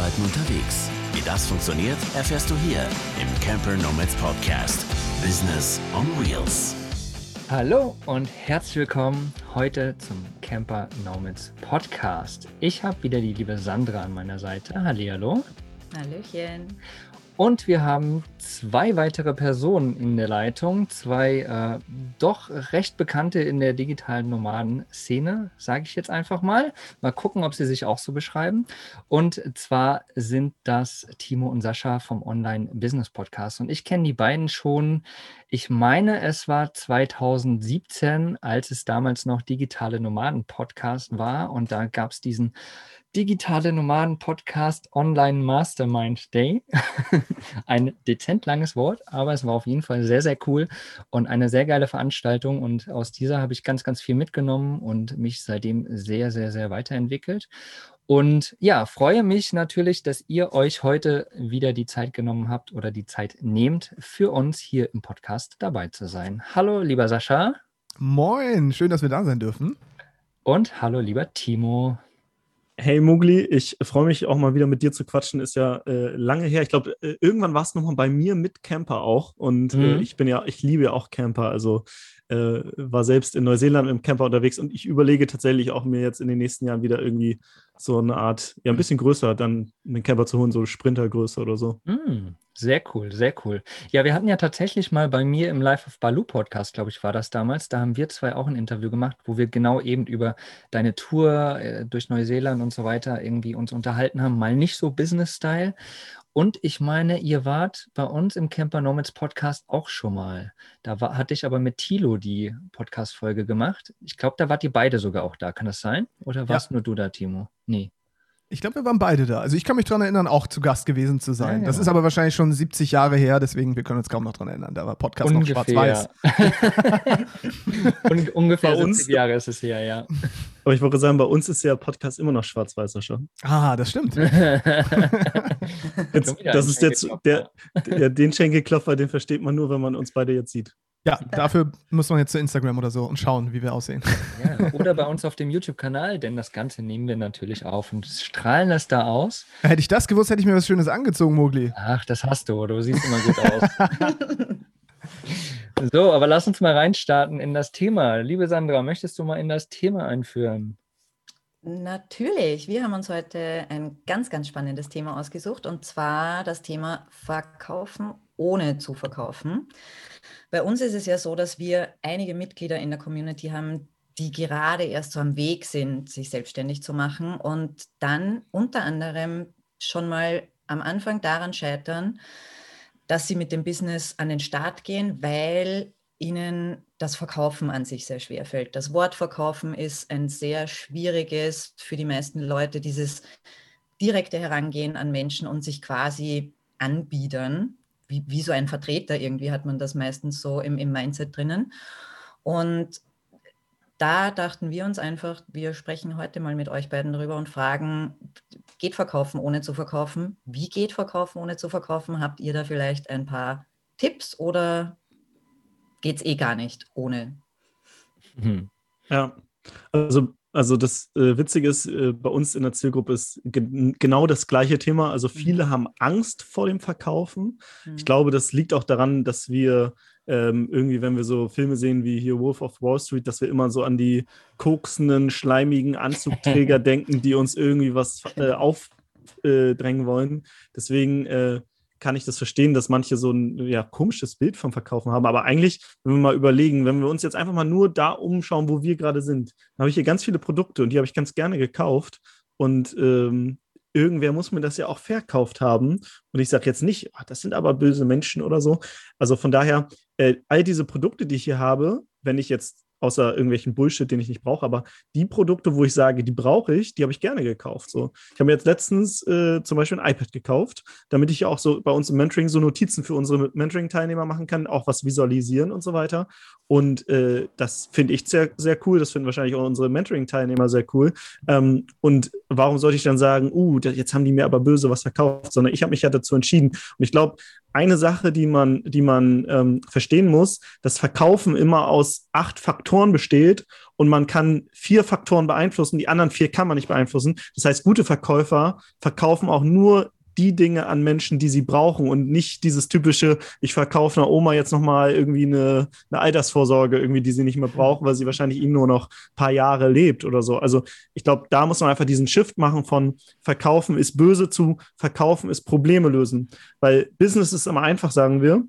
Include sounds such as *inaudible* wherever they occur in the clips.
Arbeiten unterwegs. Wie das funktioniert, erfährst du hier im Camper Nomads Podcast. Business on Wheels. Hallo und herzlich willkommen heute zum Camper Nomads Podcast. Ich habe wieder die liebe Sandra an meiner Seite. Hallihallo. Hallöchen. Und wir haben zwei weitere Personen in der Leitung, zwei äh, doch recht bekannte in der digitalen Nomaden-Szene, sage ich jetzt einfach mal. Mal gucken, ob sie sich auch so beschreiben. Und zwar sind das Timo und Sascha vom Online Business Podcast. Und ich kenne die beiden schon, ich meine, es war 2017, als es damals noch digitale Nomaden Podcast war. Und da gab es diesen digitale Nomaden-Podcast Online Mastermind Day. *laughs* Ein dezent langes Wort, aber es war auf jeden Fall sehr, sehr cool und eine sehr geile Veranstaltung. Und aus dieser habe ich ganz, ganz viel mitgenommen und mich seitdem sehr, sehr, sehr weiterentwickelt. Und ja, freue mich natürlich, dass ihr euch heute wieder die Zeit genommen habt oder die Zeit nehmt, für uns hier im Podcast dabei zu sein. Hallo, lieber Sascha. Moin, schön, dass wir da sein dürfen. Und hallo, lieber Timo. Hey Mugli, ich freue mich auch mal wieder mit dir zu quatschen. Ist ja äh, lange her. Ich glaube, äh, irgendwann warst du nochmal bei mir mit Camper auch. Und äh, mhm. äh, ich bin ja, ich liebe ja auch Camper. Also äh, war selbst in Neuseeland im Camper unterwegs und ich überlege tatsächlich auch mir jetzt in den nächsten Jahren wieder irgendwie so eine Art, ja, ein bisschen größer, dann einen Camper zu holen, so Sprintergröße oder so. Mm, sehr cool, sehr cool. Ja, wir hatten ja tatsächlich mal bei mir im Life of Baloo Podcast, glaube ich, war das damals. Da haben wir zwei auch ein Interview gemacht, wo wir genau eben über deine Tour äh, durch Neuseeland und so weiter irgendwie uns unterhalten haben. Mal nicht so Business-Style. Und ich meine, ihr wart bei uns im Camper Nomads Podcast auch schon mal. Da war, hatte ich aber mit Tilo die Podcast-Folge gemacht. Ich glaube, da wart ihr beide sogar auch da. Kann das sein? Oder warst ja. nur du da, Timo? Nee. Ich glaube, wir waren beide da. Also ich kann mich daran erinnern, auch zu Gast gewesen zu sein. Ja, ja. Das ist aber wahrscheinlich schon 70 Jahre her, deswegen wir können uns kaum noch daran erinnern. Da war Podcast Ungefähr. noch schwarz-weiß. *laughs* Un ungefähr bei 70 Jahre ist es her, ja. Aber ich wollte sagen, bei uns ist ja Podcast immer noch schwarz-weiß, schon. Ah, das stimmt. *laughs* jetzt, das ist jetzt der, der, den Schenkelklopfer, den versteht man nur, wenn man uns beide jetzt sieht. Ja, dafür muss man jetzt zu Instagram oder so und schauen, wie wir aussehen. Ja, oder bei uns auf dem YouTube-Kanal, denn das Ganze nehmen wir natürlich auf und strahlen das da aus. Hätte ich das gewusst, hätte ich mir was Schönes angezogen, Mogli. Ach, das hast du, du siehst immer gut aus. *laughs* so, aber lass uns mal reinstarten in das Thema. Liebe Sandra, möchtest du mal in das Thema einführen? Natürlich. Wir haben uns heute ein ganz, ganz spannendes Thema ausgesucht und zwar das Thema Verkaufen ohne zu verkaufen. Bei uns ist es ja so, dass wir einige Mitglieder in der Community haben, die gerade erst so am Weg sind, sich selbstständig zu machen und dann unter anderem schon mal am Anfang daran scheitern, dass sie mit dem Business an den Start gehen, weil ihnen das Verkaufen an sich sehr schwer fällt. Das Wort Verkaufen ist ein sehr schwieriges für die meisten Leute, dieses direkte Herangehen an Menschen und sich quasi anbiedern wie, wie so ein Vertreter irgendwie hat man das meistens so im, im Mindset drinnen. Und da dachten wir uns einfach, wir sprechen heute mal mit euch beiden darüber und fragen, geht Verkaufen ohne zu verkaufen? Wie geht Verkaufen ohne zu verkaufen? Habt ihr da vielleicht ein paar Tipps oder geht es eh gar nicht ohne? Mhm. Ja, also also das äh, Witzige ist, äh, bei uns in der Zielgruppe ist ge genau das gleiche Thema. Also viele mhm. haben Angst vor dem Verkaufen. Mhm. Ich glaube, das liegt auch daran, dass wir ähm, irgendwie, wenn wir so Filme sehen wie hier Wolf of Wall Street, dass wir immer so an die koksenden, schleimigen *laughs* Anzugträger denken, die uns irgendwie was äh, aufdrängen wollen. Deswegen äh, kann ich das verstehen, dass manche so ein ja, komisches Bild vom Verkaufen haben. Aber eigentlich, wenn wir mal überlegen, wenn wir uns jetzt einfach mal nur da umschauen, wo wir gerade sind, dann habe ich hier ganz viele Produkte und die habe ich ganz gerne gekauft. Und ähm, irgendwer muss mir das ja auch verkauft haben. Und ich sage jetzt nicht, ach, das sind aber böse Menschen oder so. Also von daher, äh, all diese Produkte, die ich hier habe, wenn ich jetzt außer irgendwelchen Bullshit, den ich nicht brauche. Aber die Produkte, wo ich sage, die brauche ich, die habe ich gerne gekauft. So. Ich habe mir jetzt letztens äh, zum Beispiel ein iPad gekauft, damit ich auch so bei uns im Mentoring so Notizen für unsere Mentoring-Teilnehmer machen kann, auch was visualisieren und so weiter. Und äh, das finde ich sehr, sehr cool. Das finden wahrscheinlich auch unsere Mentoring-Teilnehmer sehr cool. Ähm, und warum sollte ich dann sagen, uh, jetzt haben die mir aber böse was verkauft, sondern ich habe mich ja dazu entschieden. Und ich glaube, eine Sache, die man, die man ähm, verstehen muss, dass Verkaufen immer aus acht Faktoren besteht und man kann vier Faktoren beeinflussen, die anderen vier kann man nicht beeinflussen. Das heißt, gute Verkäufer verkaufen auch nur die Dinge an Menschen, die sie brauchen und nicht dieses typische, ich verkaufe einer Oma jetzt nochmal irgendwie eine, eine Altersvorsorge, irgendwie, die sie nicht mehr braucht, weil sie wahrscheinlich ihnen nur noch ein paar Jahre lebt oder so. Also ich glaube, da muss man einfach diesen Shift machen von Verkaufen ist böse zu Verkaufen ist Probleme lösen. Weil Business ist immer einfach, sagen wir.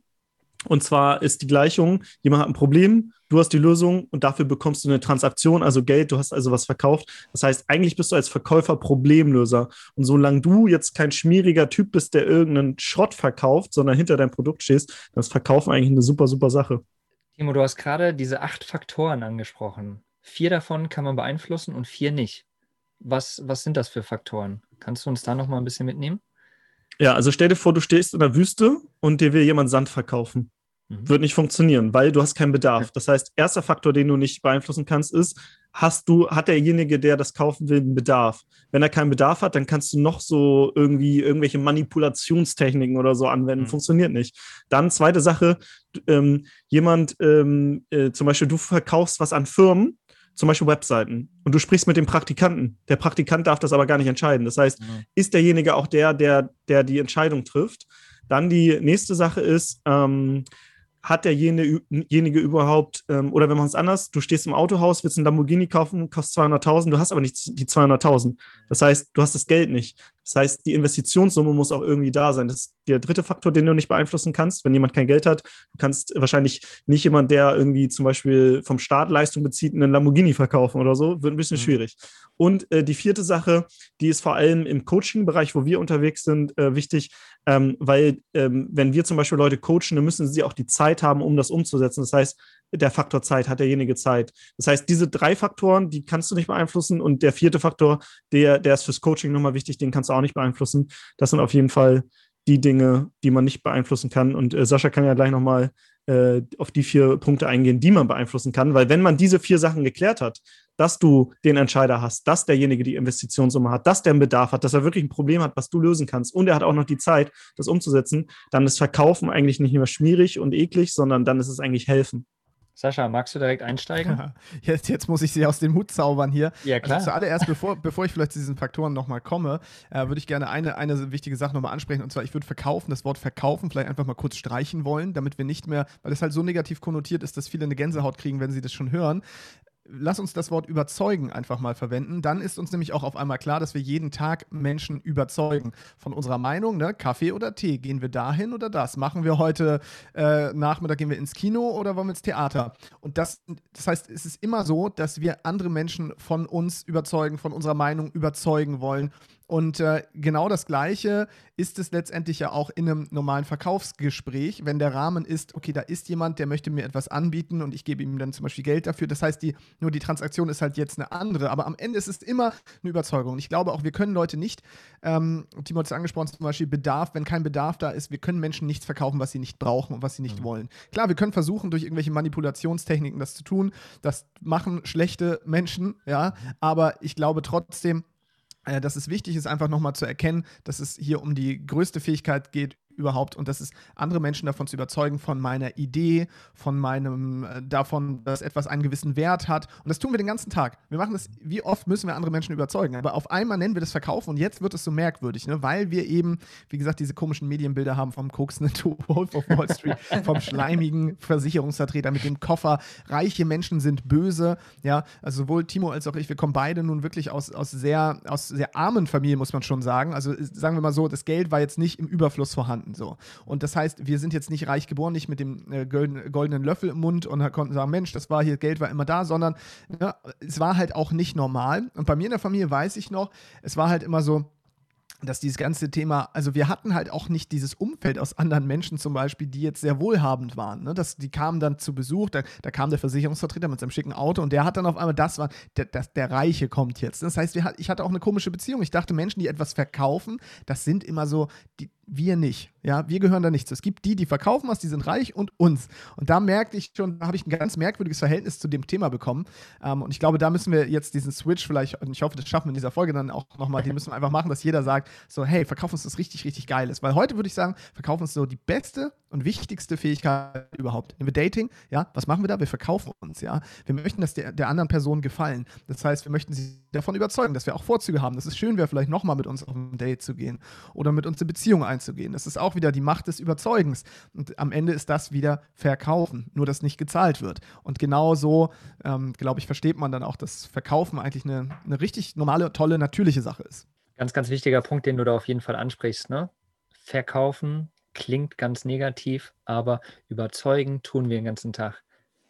Und zwar ist die Gleichung, jemand hat ein Problem, du hast die Lösung und dafür bekommst du eine Transaktion, also Geld, du hast also was verkauft. Das heißt, eigentlich bist du als Verkäufer Problemlöser. Und solange du jetzt kein schmieriger Typ bist, der irgendeinen Schrott verkauft, sondern hinter deinem Produkt stehst, dann ist Verkaufen eigentlich eine super, super Sache. Timo, du hast gerade diese acht Faktoren angesprochen. Vier davon kann man beeinflussen und vier nicht. Was, was sind das für Faktoren? Kannst du uns da noch mal ein bisschen mitnehmen? Ja, also stell dir vor, du stehst in der Wüste und dir will jemand Sand verkaufen. Mhm. Wird nicht funktionieren, weil du hast keinen Bedarf. Das heißt, erster Faktor, den du nicht beeinflussen kannst, ist, hast du, hat derjenige, der das kaufen will, einen Bedarf? Wenn er keinen Bedarf hat, dann kannst du noch so irgendwie irgendwelche Manipulationstechniken oder so anwenden. Mhm. Funktioniert nicht. Dann zweite Sache, ähm, jemand, ähm, äh, zum Beispiel, du verkaufst was an Firmen zum Beispiel Webseiten und du sprichst mit dem Praktikanten. Der Praktikant darf das aber gar nicht entscheiden. Das heißt, mhm. ist derjenige auch der, der, der die Entscheidung trifft? Dann die nächste Sache ist, ähm, hat derjenige überhaupt, ähm, oder wenn man es anders, du stehst im Autohaus, willst einen Lamborghini kaufen, kostet 200.000, du hast aber nicht die 200.000. Das heißt, du hast das Geld nicht. Das heißt, die Investitionssumme muss auch irgendwie da sein. Das ist der dritte Faktor, den du nicht beeinflussen kannst. Wenn jemand kein Geld hat, du kannst wahrscheinlich nicht jemand, der irgendwie zum Beispiel vom Staat Leistung bezieht, einen Lamborghini verkaufen oder so. Wird ein bisschen mhm. schwierig. Und äh, die vierte Sache, die ist vor allem im Coaching-Bereich, wo wir unterwegs sind, äh, wichtig, ähm, weil ähm, wenn wir zum Beispiel Leute coachen, dann müssen sie auch die Zeit haben, um das umzusetzen. Das heißt, der Faktor Zeit, hat derjenige Zeit. Das heißt, diese drei Faktoren, die kannst du nicht beeinflussen und der vierte Faktor, der, der ist fürs Coaching nochmal wichtig, den kannst du auch nicht beeinflussen. Das sind auf jeden Fall die Dinge, die man nicht beeinflussen kann. Und äh, Sascha kann ja gleich nochmal äh, auf die vier Punkte eingehen, die man beeinflussen kann, weil wenn man diese vier Sachen geklärt hat, dass du den Entscheider hast, dass derjenige die Investitionssumme hat, dass der einen Bedarf hat, dass er wirklich ein Problem hat, was du lösen kannst und er hat auch noch die Zeit, das umzusetzen, dann ist Verkaufen eigentlich nicht mehr schmierig und eklig, sondern dann ist es eigentlich helfen. Sascha, magst du direkt einsteigen? *laughs* Jetzt, jetzt muss ich sie aus dem Hut zaubern hier. Ja, klar. Also zuallererst, *laughs* bevor, bevor ich vielleicht zu diesen Faktoren nochmal komme, äh, würde ich gerne eine, eine wichtige Sache nochmal ansprechen. Und zwar, ich würde verkaufen, das Wort verkaufen vielleicht einfach mal kurz streichen wollen, damit wir nicht mehr, weil es halt so negativ konnotiert ist, dass viele eine Gänsehaut kriegen, wenn sie das schon hören lass uns das Wort überzeugen einfach mal verwenden. Dann ist uns nämlich auch auf einmal klar, dass wir jeden Tag Menschen überzeugen von unserer Meinung. Ne? Kaffee oder Tee? Gehen wir dahin oder das? Machen wir heute äh, Nachmittag, gehen wir ins Kino oder wollen wir ins Theater? Und das, das heißt, es ist immer so, dass wir andere Menschen von uns überzeugen, von unserer Meinung überzeugen wollen. Und äh, genau das Gleiche ist es letztendlich ja auch in einem normalen Verkaufsgespräch, wenn der Rahmen ist, okay, da ist jemand, der möchte mir etwas anbieten und ich gebe ihm dann zum Beispiel Geld dafür. Das heißt, die, nur die Transaktion ist halt jetzt eine andere, aber am Ende ist es immer eine Überzeugung. Und ich glaube auch, wir können Leute nicht, ähm, Timo hat es angesprochen, zum Beispiel Bedarf, wenn kein Bedarf da ist, wir können Menschen nichts verkaufen, was sie nicht brauchen und was sie nicht mhm. wollen. Klar, wir können versuchen, durch irgendwelche Manipulationstechniken das zu tun. Das machen schlechte Menschen, ja, aber ich glaube trotzdem, dass es wichtig ist, einfach nochmal zu erkennen, dass es hier um die größte Fähigkeit geht, überhaupt und das ist, andere Menschen davon zu überzeugen, von meiner Idee, von meinem, äh, davon, dass etwas einen gewissen Wert hat. Und das tun wir den ganzen Tag. Wir machen das, wie oft müssen wir andere Menschen überzeugen? Aber auf einmal nennen wir das Verkaufen und jetzt wird es so merkwürdig, ne? weil wir eben, wie gesagt, diese komischen Medienbilder haben vom koksenden *laughs* Wolf of Wall Street, vom schleimigen Versicherungsvertreter mit dem Koffer. Reiche Menschen sind böse. Ja, also sowohl Timo als auch ich, wir kommen beide nun wirklich aus, aus, sehr, aus sehr armen Familien, muss man schon sagen. Also sagen wir mal so, das Geld war jetzt nicht im Überfluss vorhanden vorhanden. So. Und das heißt, wir sind jetzt nicht reich geboren, nicht mit dem äh, goldenen Löffel im Mund und konnten sagen, Mensch, das war hier, Geld war immer da, sondern ne, es war halt auch nicht normal. Und bei mir in der Familie weiß ich noch, es war halt immer so, dass dieses ganze Thema, also wir hatten halt auch nicht dieses Umfeld aus anderen Menschen zum Beispiel, die jetzt sehr wohlhabend waren. Ne? Das, die kamen dann zu Besuch, da, da kam der Versicherungsvertreter mit seinem schicken Auto und der hat dann auf einmal, das war, der, das, der Reiche kommt jetzt. Das heißt, wir, ich hatte auch eine komische Beziehung. Ich dachte, Menschen, die etwas verkaufen, das sind immer so, die, wir nicht. Ja, wir gehören da nicht zu. Es gibt die, die verkaufen was, die sind reich und uns. Und da merkte ich schon, da habe ich ein ganz merkwürdiges Verhältnis zu dem Thema bekommen. Ähm, und ich glaube, da müssen wir jetzt diesen Switch vielleicht, und ich hoffe, das schaffen wir in dieser Folge dann auch nochmal, den müssen wir einfach machen, dass jeder sagt, so, hey, verkauf uns das richtig, richtig geil ist. Weil heute würde ich sagen, verkaufen uns so die beste und wichtigste Fähigkeit überhaupt. Nehmen wir Dating, ja, was machen wir da? Wir verkaufen uns, ja. Wir möchten das der, der anderen Person gefallen. Das heißt, wir möchten sie davon überzeugen, dass wir auch Vorzüge haben, dass es schön wäre, vielleicht nochmal mit uns auf ein Date zu gehen oder mit uns eine Beziehung einzugehen. Das ist auch wieder die Macht des Überzeugens. Und am Ende ist das wieder Verkaufen, nur dass nicht gezahlt wird. Und genau so, ähm, glaube ich, versteht man dann auch, dass Verkaufen eigentlich eine, eine richtig normale, tolle, natürliche Sache ist. Ganz, ganz wichtiger Punkt, den du da auf jeden Fall ansprichst. Ne? Verkaufen klingt ganz negativ, aber überzeugen tun wir den ganzen Tag.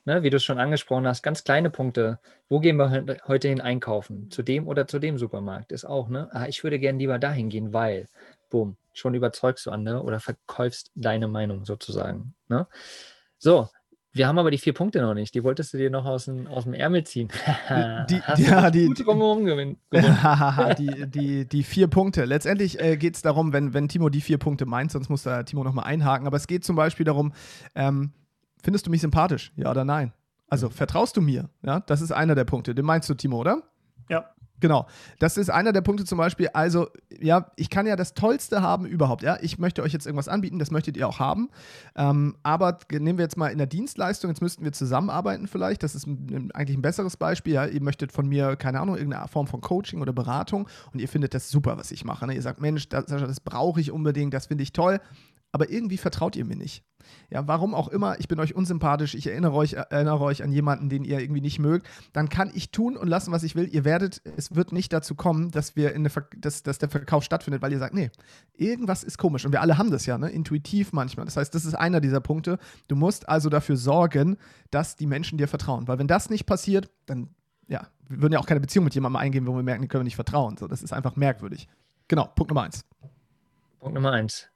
Ne, wie du es schon angesprochen hast, ganz kleine Punkte. Wo gehen wir heute hin einkaufen? Zu dem oder zu dem Supermarkt? Ist auch, ne? Ah, ich würde gerne lieber dahin gehen, weil, boom, schon überzeugst du andere oder verkaufst deine Meinung sozusagen. Ne? So, wir haben aber die vier Punkte noch nicht. Die wolltest du dir noch aus dem, aus dem Ärmel ziehen. die, *laughs* die, ja, die, *laughs* die, die, die, vier Punkte. Letztendlich äh, geht es darum, wenn, wenn Timo die vier Punkte meint, sonst muss da Timo nochmal einhaken. Aber es geht zum Beispiel darum, ähm, Findest du mich sympathisch? Ja oder nein? Also mhm. vertraust du mir? Ja, das ist einer der Punkte. Den meinst du, Timo, oder? Ja. Genau. Das ist einer der Punkte zum Beispiel. Also, ja, ich kann ja das Tollste haben überhaupt. Ja, ich möchte euch jetzt irgendwas anbieten, das möchtet ihr auch haben. Ähm, aber nehmen wir jetzt mal in der Dienstleistung, jetzt müssten wir zusammenarbeiten vielleicht. Das ist ein, eigentlich ein besseres Beispiel. Ja, ihr möchtet von mir, keine Ahnung, irgendeine Form von Coaching oder Beratung und ihr findet das super, was ich mache. Ne? Ihr sagt, Mensch, das, das brauche ich unbedingt, das finde ich toll aber irgendwie vertraut ihr mir nicht. Ja, warum auch immer, ich bin euch unsympathisch, ich erinnere euch, erinnere euch an jemanden, den ihr irgendwie nicht mögt, dann kann ich tun und lassen, was ich will. Ihr werdet, es wird nicht dazu kommen, dass wir in eine, dass, dass der Verkauf stattfindet, weil ihr sagt, nee, irgendwas ist komisch. Und wir alle haben das ja, ne? Intuitiv manchmal. Das heißt, das ist einer dieser Punkte. Du musst also dafür sorgen, dass die Menschen dir vertrauen. Weil wenn das nicht passiert, dann, ja, wir würden ja auch keine Beziehung mit jemandem eingehen, wo wir merken, die können wir nicht vertrauen. So, das ist einfach merkwürdig. Genau, Punkt Nummer eins. Punkt Nummer eins.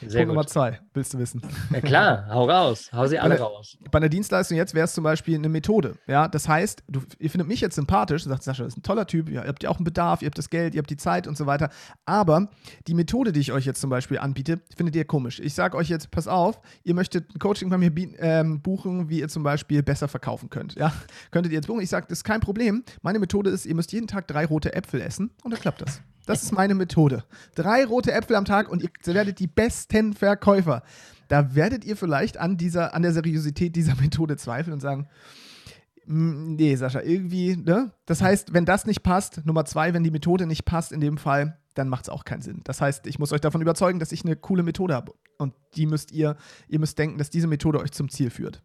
Sehr Punkt gut. Nummer zwei, willst du wissen? Ja klar, hau raus, hau sie alle bei raus. Bei einer Dienstleistung jetzt wäre es zum Beispiel eine Methode. Ja, das heißt, du, ihr findet mich jetzt sympathisch, sagt Sascha, das ist ein toller Typ, ihr habt ja auch einen Bedarf, ihr habt das Geld, ihr habt die Zeit und so weiter. Aber die Methode, die ich euch jetzt zum Beispiel anbiete, findet ihr komisch. Ich sage euch jetzt, pass auf, ihr möchtet ein Coaching bei mir ähm, buchen, wie ihr zum Beispiel besser verkaufen könnt. Ja, könntet ihr jetzt buchen? Ich sage, das ist kein Problem. Meine Methode ist, ihr müsst jeden Tag drei rote Äpfel essen und dann klappt das. Das ist meine Methode. Drei rote Äpfel am Tag und ihr werdet die besten Verkäufer. Da werdet ihr vielleicht an, dieser, an der Seriosität dieser Methode zweifeln und sagen, nee, Sascha, irgendwie, ne? Das heißt, wenn das nicht passt, Nummer zwei, wenn die Methode nicht passt in dem Fall, dann macht es auch keinen Sinn. Das heißt, ich muss euch davon überzeugen, dass ich eine coole Methode habe. Und die müsst ihr, ihr müsst denken, dass diese Methode euch zum Ziel führt.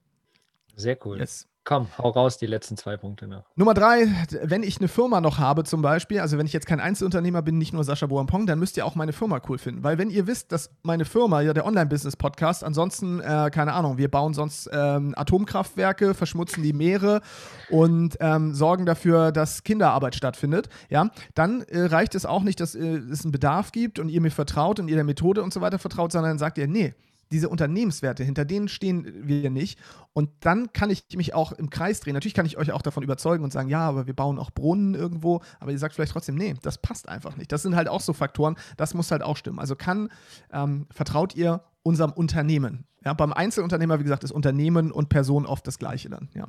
Sehr cool. Yes. Komm, hau raus, die letzten zwei Punkte noch. Nummer drei, wenn ich eine Firma noch habe zum Beispiel, also wenn ich jetzt kein Einzelunternehmer bin, nicht nur Sascha Boampong, dann müsst ihr auch meine Firma cool finden. Weil wenn ihr wisst, dass meine Firma, ja der Online-Business-Podcast, ansonsten, äh, keine Ahnung, wir bauen sonst ähm, Atomkraftwerke, verschmutzen die Meere und ähm, sorgen dafür, dass Kinderarbeit stattfindet, ja, dann äh, reicht es auch nicht, dass äh, es einen Bedarf gibt und ihr mir vertraut und ihr der Methode und so weiter vertraut, sondern dann sagt ihr, nee, diese Unternehmenswerte, hinter denen stehen wir nicht. Und dann kann ich mich auch im Kreis drehen. Natürlich kann ich euch auch davon überzeugen und sagen, ja, aber wir bauen auch Brunnen irgendwo. Aber ihr sagt vielleicht trotzdem, nee, das passt einfach nicht. Das sind halt auch so Faktoren, das muss halt auch stimmen. Also kann, ähm, vertraut ihr unserem Unternehmen? Ja, beim Einzelunternehmer, wie gesagt, ist Unternehmen und Person oft das Gleiche dann. Ja.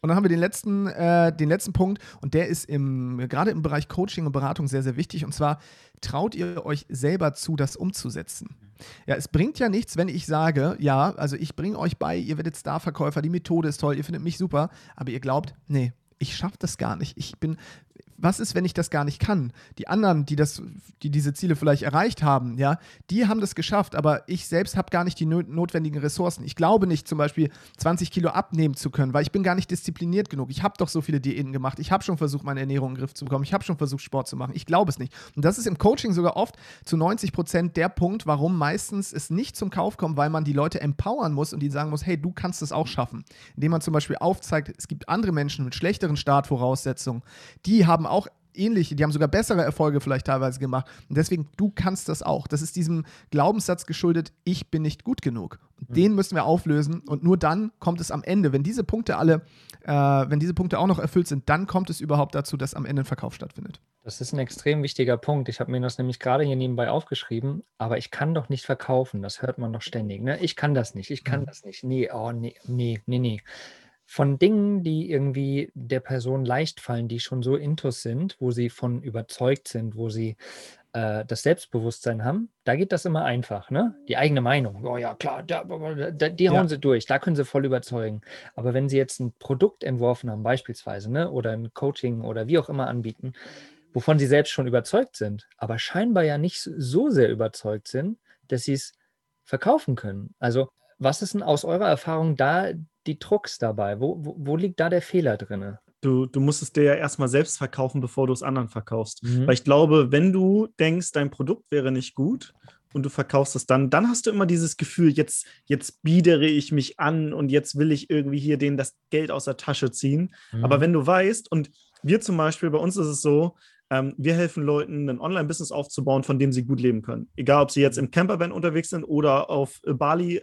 Und dann haben wir den letzten, äh, den letzten Punkt und der ist im, gerade im Bereich Coaching und Beratung sehr, sehr wichtig. Und zwar traut ihr euch selber zu, das umzusetzen. Ja, es bringt ja nichts, wenn ich sage, ja, also ich bringe euch bei, ihr werdet Starverkäufer, die Methode ist toll, ihr findet mich super, aber ihr glaubt, nee, ich schaffe das gar nicht. Ich bin, was ist, wenn ich das gar nicht kann? Die anderen, die das, die diese Ziele vielleicht erreicht haben, ja, die haben das geschafft, aber ich selbst habe gar nicht die notwendigen Ressourcen. Ich glaube nicht, zum Beispiel 20 Kilo abnehmen zu können, weil ich bin gar nicht diszipliniert genug. Ich habe doch so viele Diäten gemacht. Ich habe schon versucht, meine Ernährung in den Griff zu bekommen. Ich habe schon versucht, Sport zu machen. Ich glaube es nicht. Und das ist im Coaching sogar oft zu 90 Prozent der Punkt, warum meistens es nicht zum Kauf kommt, weil man die Leute empowern muss und die sagen muss, hey, du kannst es auch schaffen. Indem man zum Beispiel aufzeigt, es gibt andere Menschen mit schlechteren Startvoraussetzungen, die haben auch ähnliche, die haben sogar bessere Erfolge vielleicht teilweise gemacht. Und deswegen, du kannst das auch. Das ist diesem Glaubenssatz geschuldet, ich bin nicht gut genug. Und mhm. den müssen wir auflösen. Und nur dann kommt es am Ende, wenn diese Punkte alle, äh, wenn diese Punkte auch noch erfüllt sind, dann kommt es überhaupt dazu, dass am Ende ein Verkauf stattfindet. Das ist ein extrem wichtiger Punkt. Ich habe mir das nämlich gerade hier nebenbei aufgeschrieben, aber ich kann doch nicht verkaufen. Das hört man doch ständig. Ne? Ich kann das nicht, ich kann mhm. das nicht. Nee, oh, nee, nee, nee, nee. Von Dingen, die irgendwie der Person leicht fallen, die schon so intus sind, wo sie von überzeugt sind, wo sie äh, das Selbstbewusstsein haben, da geht das immer einfach. Ne? Die eigene Meinung, oh ja, klar, da, da, die hauen ja. sie durch, da können sie voll überzeugen. Aber wenn sie jetzt ein Produkt entworfen haben, beispielsweise, ne? oder ein Coaching oder wie auch immer anbieten, wovon sie selbst schon überzeugt sind, aber scheinbar ja nicht so sehr überzeugt sind, dass sie es verkaufen können. Also, was ist denn aus eurer Erfahrung da die Drucks dabei? Wo, wo, wo liegt da der Fehler drin? Du, du musst es dir ja erstmal selbst verkaufen, bevor du es anderen verkaufst. Mhm. Weil ich glaube, wenn du denkst, dein Produkt wäre nicht gut und du verkaufst es dann, dann hast du immer dieses Gefühl, jetzt, jetzt biedere ich mich an und jetzt will ich irgendwie hier denen das Geld aus der Tasche ziehen. Mhm. Aber wenn du weißt, und wir zum Beispiel, bei uns ist es so, ähm, wir helfen Leuten, ein Online-Business aufzubauen, von dem sie gut leben können. Egal, ob sie jetzt im Campervan unterwegs sind oder auf Bali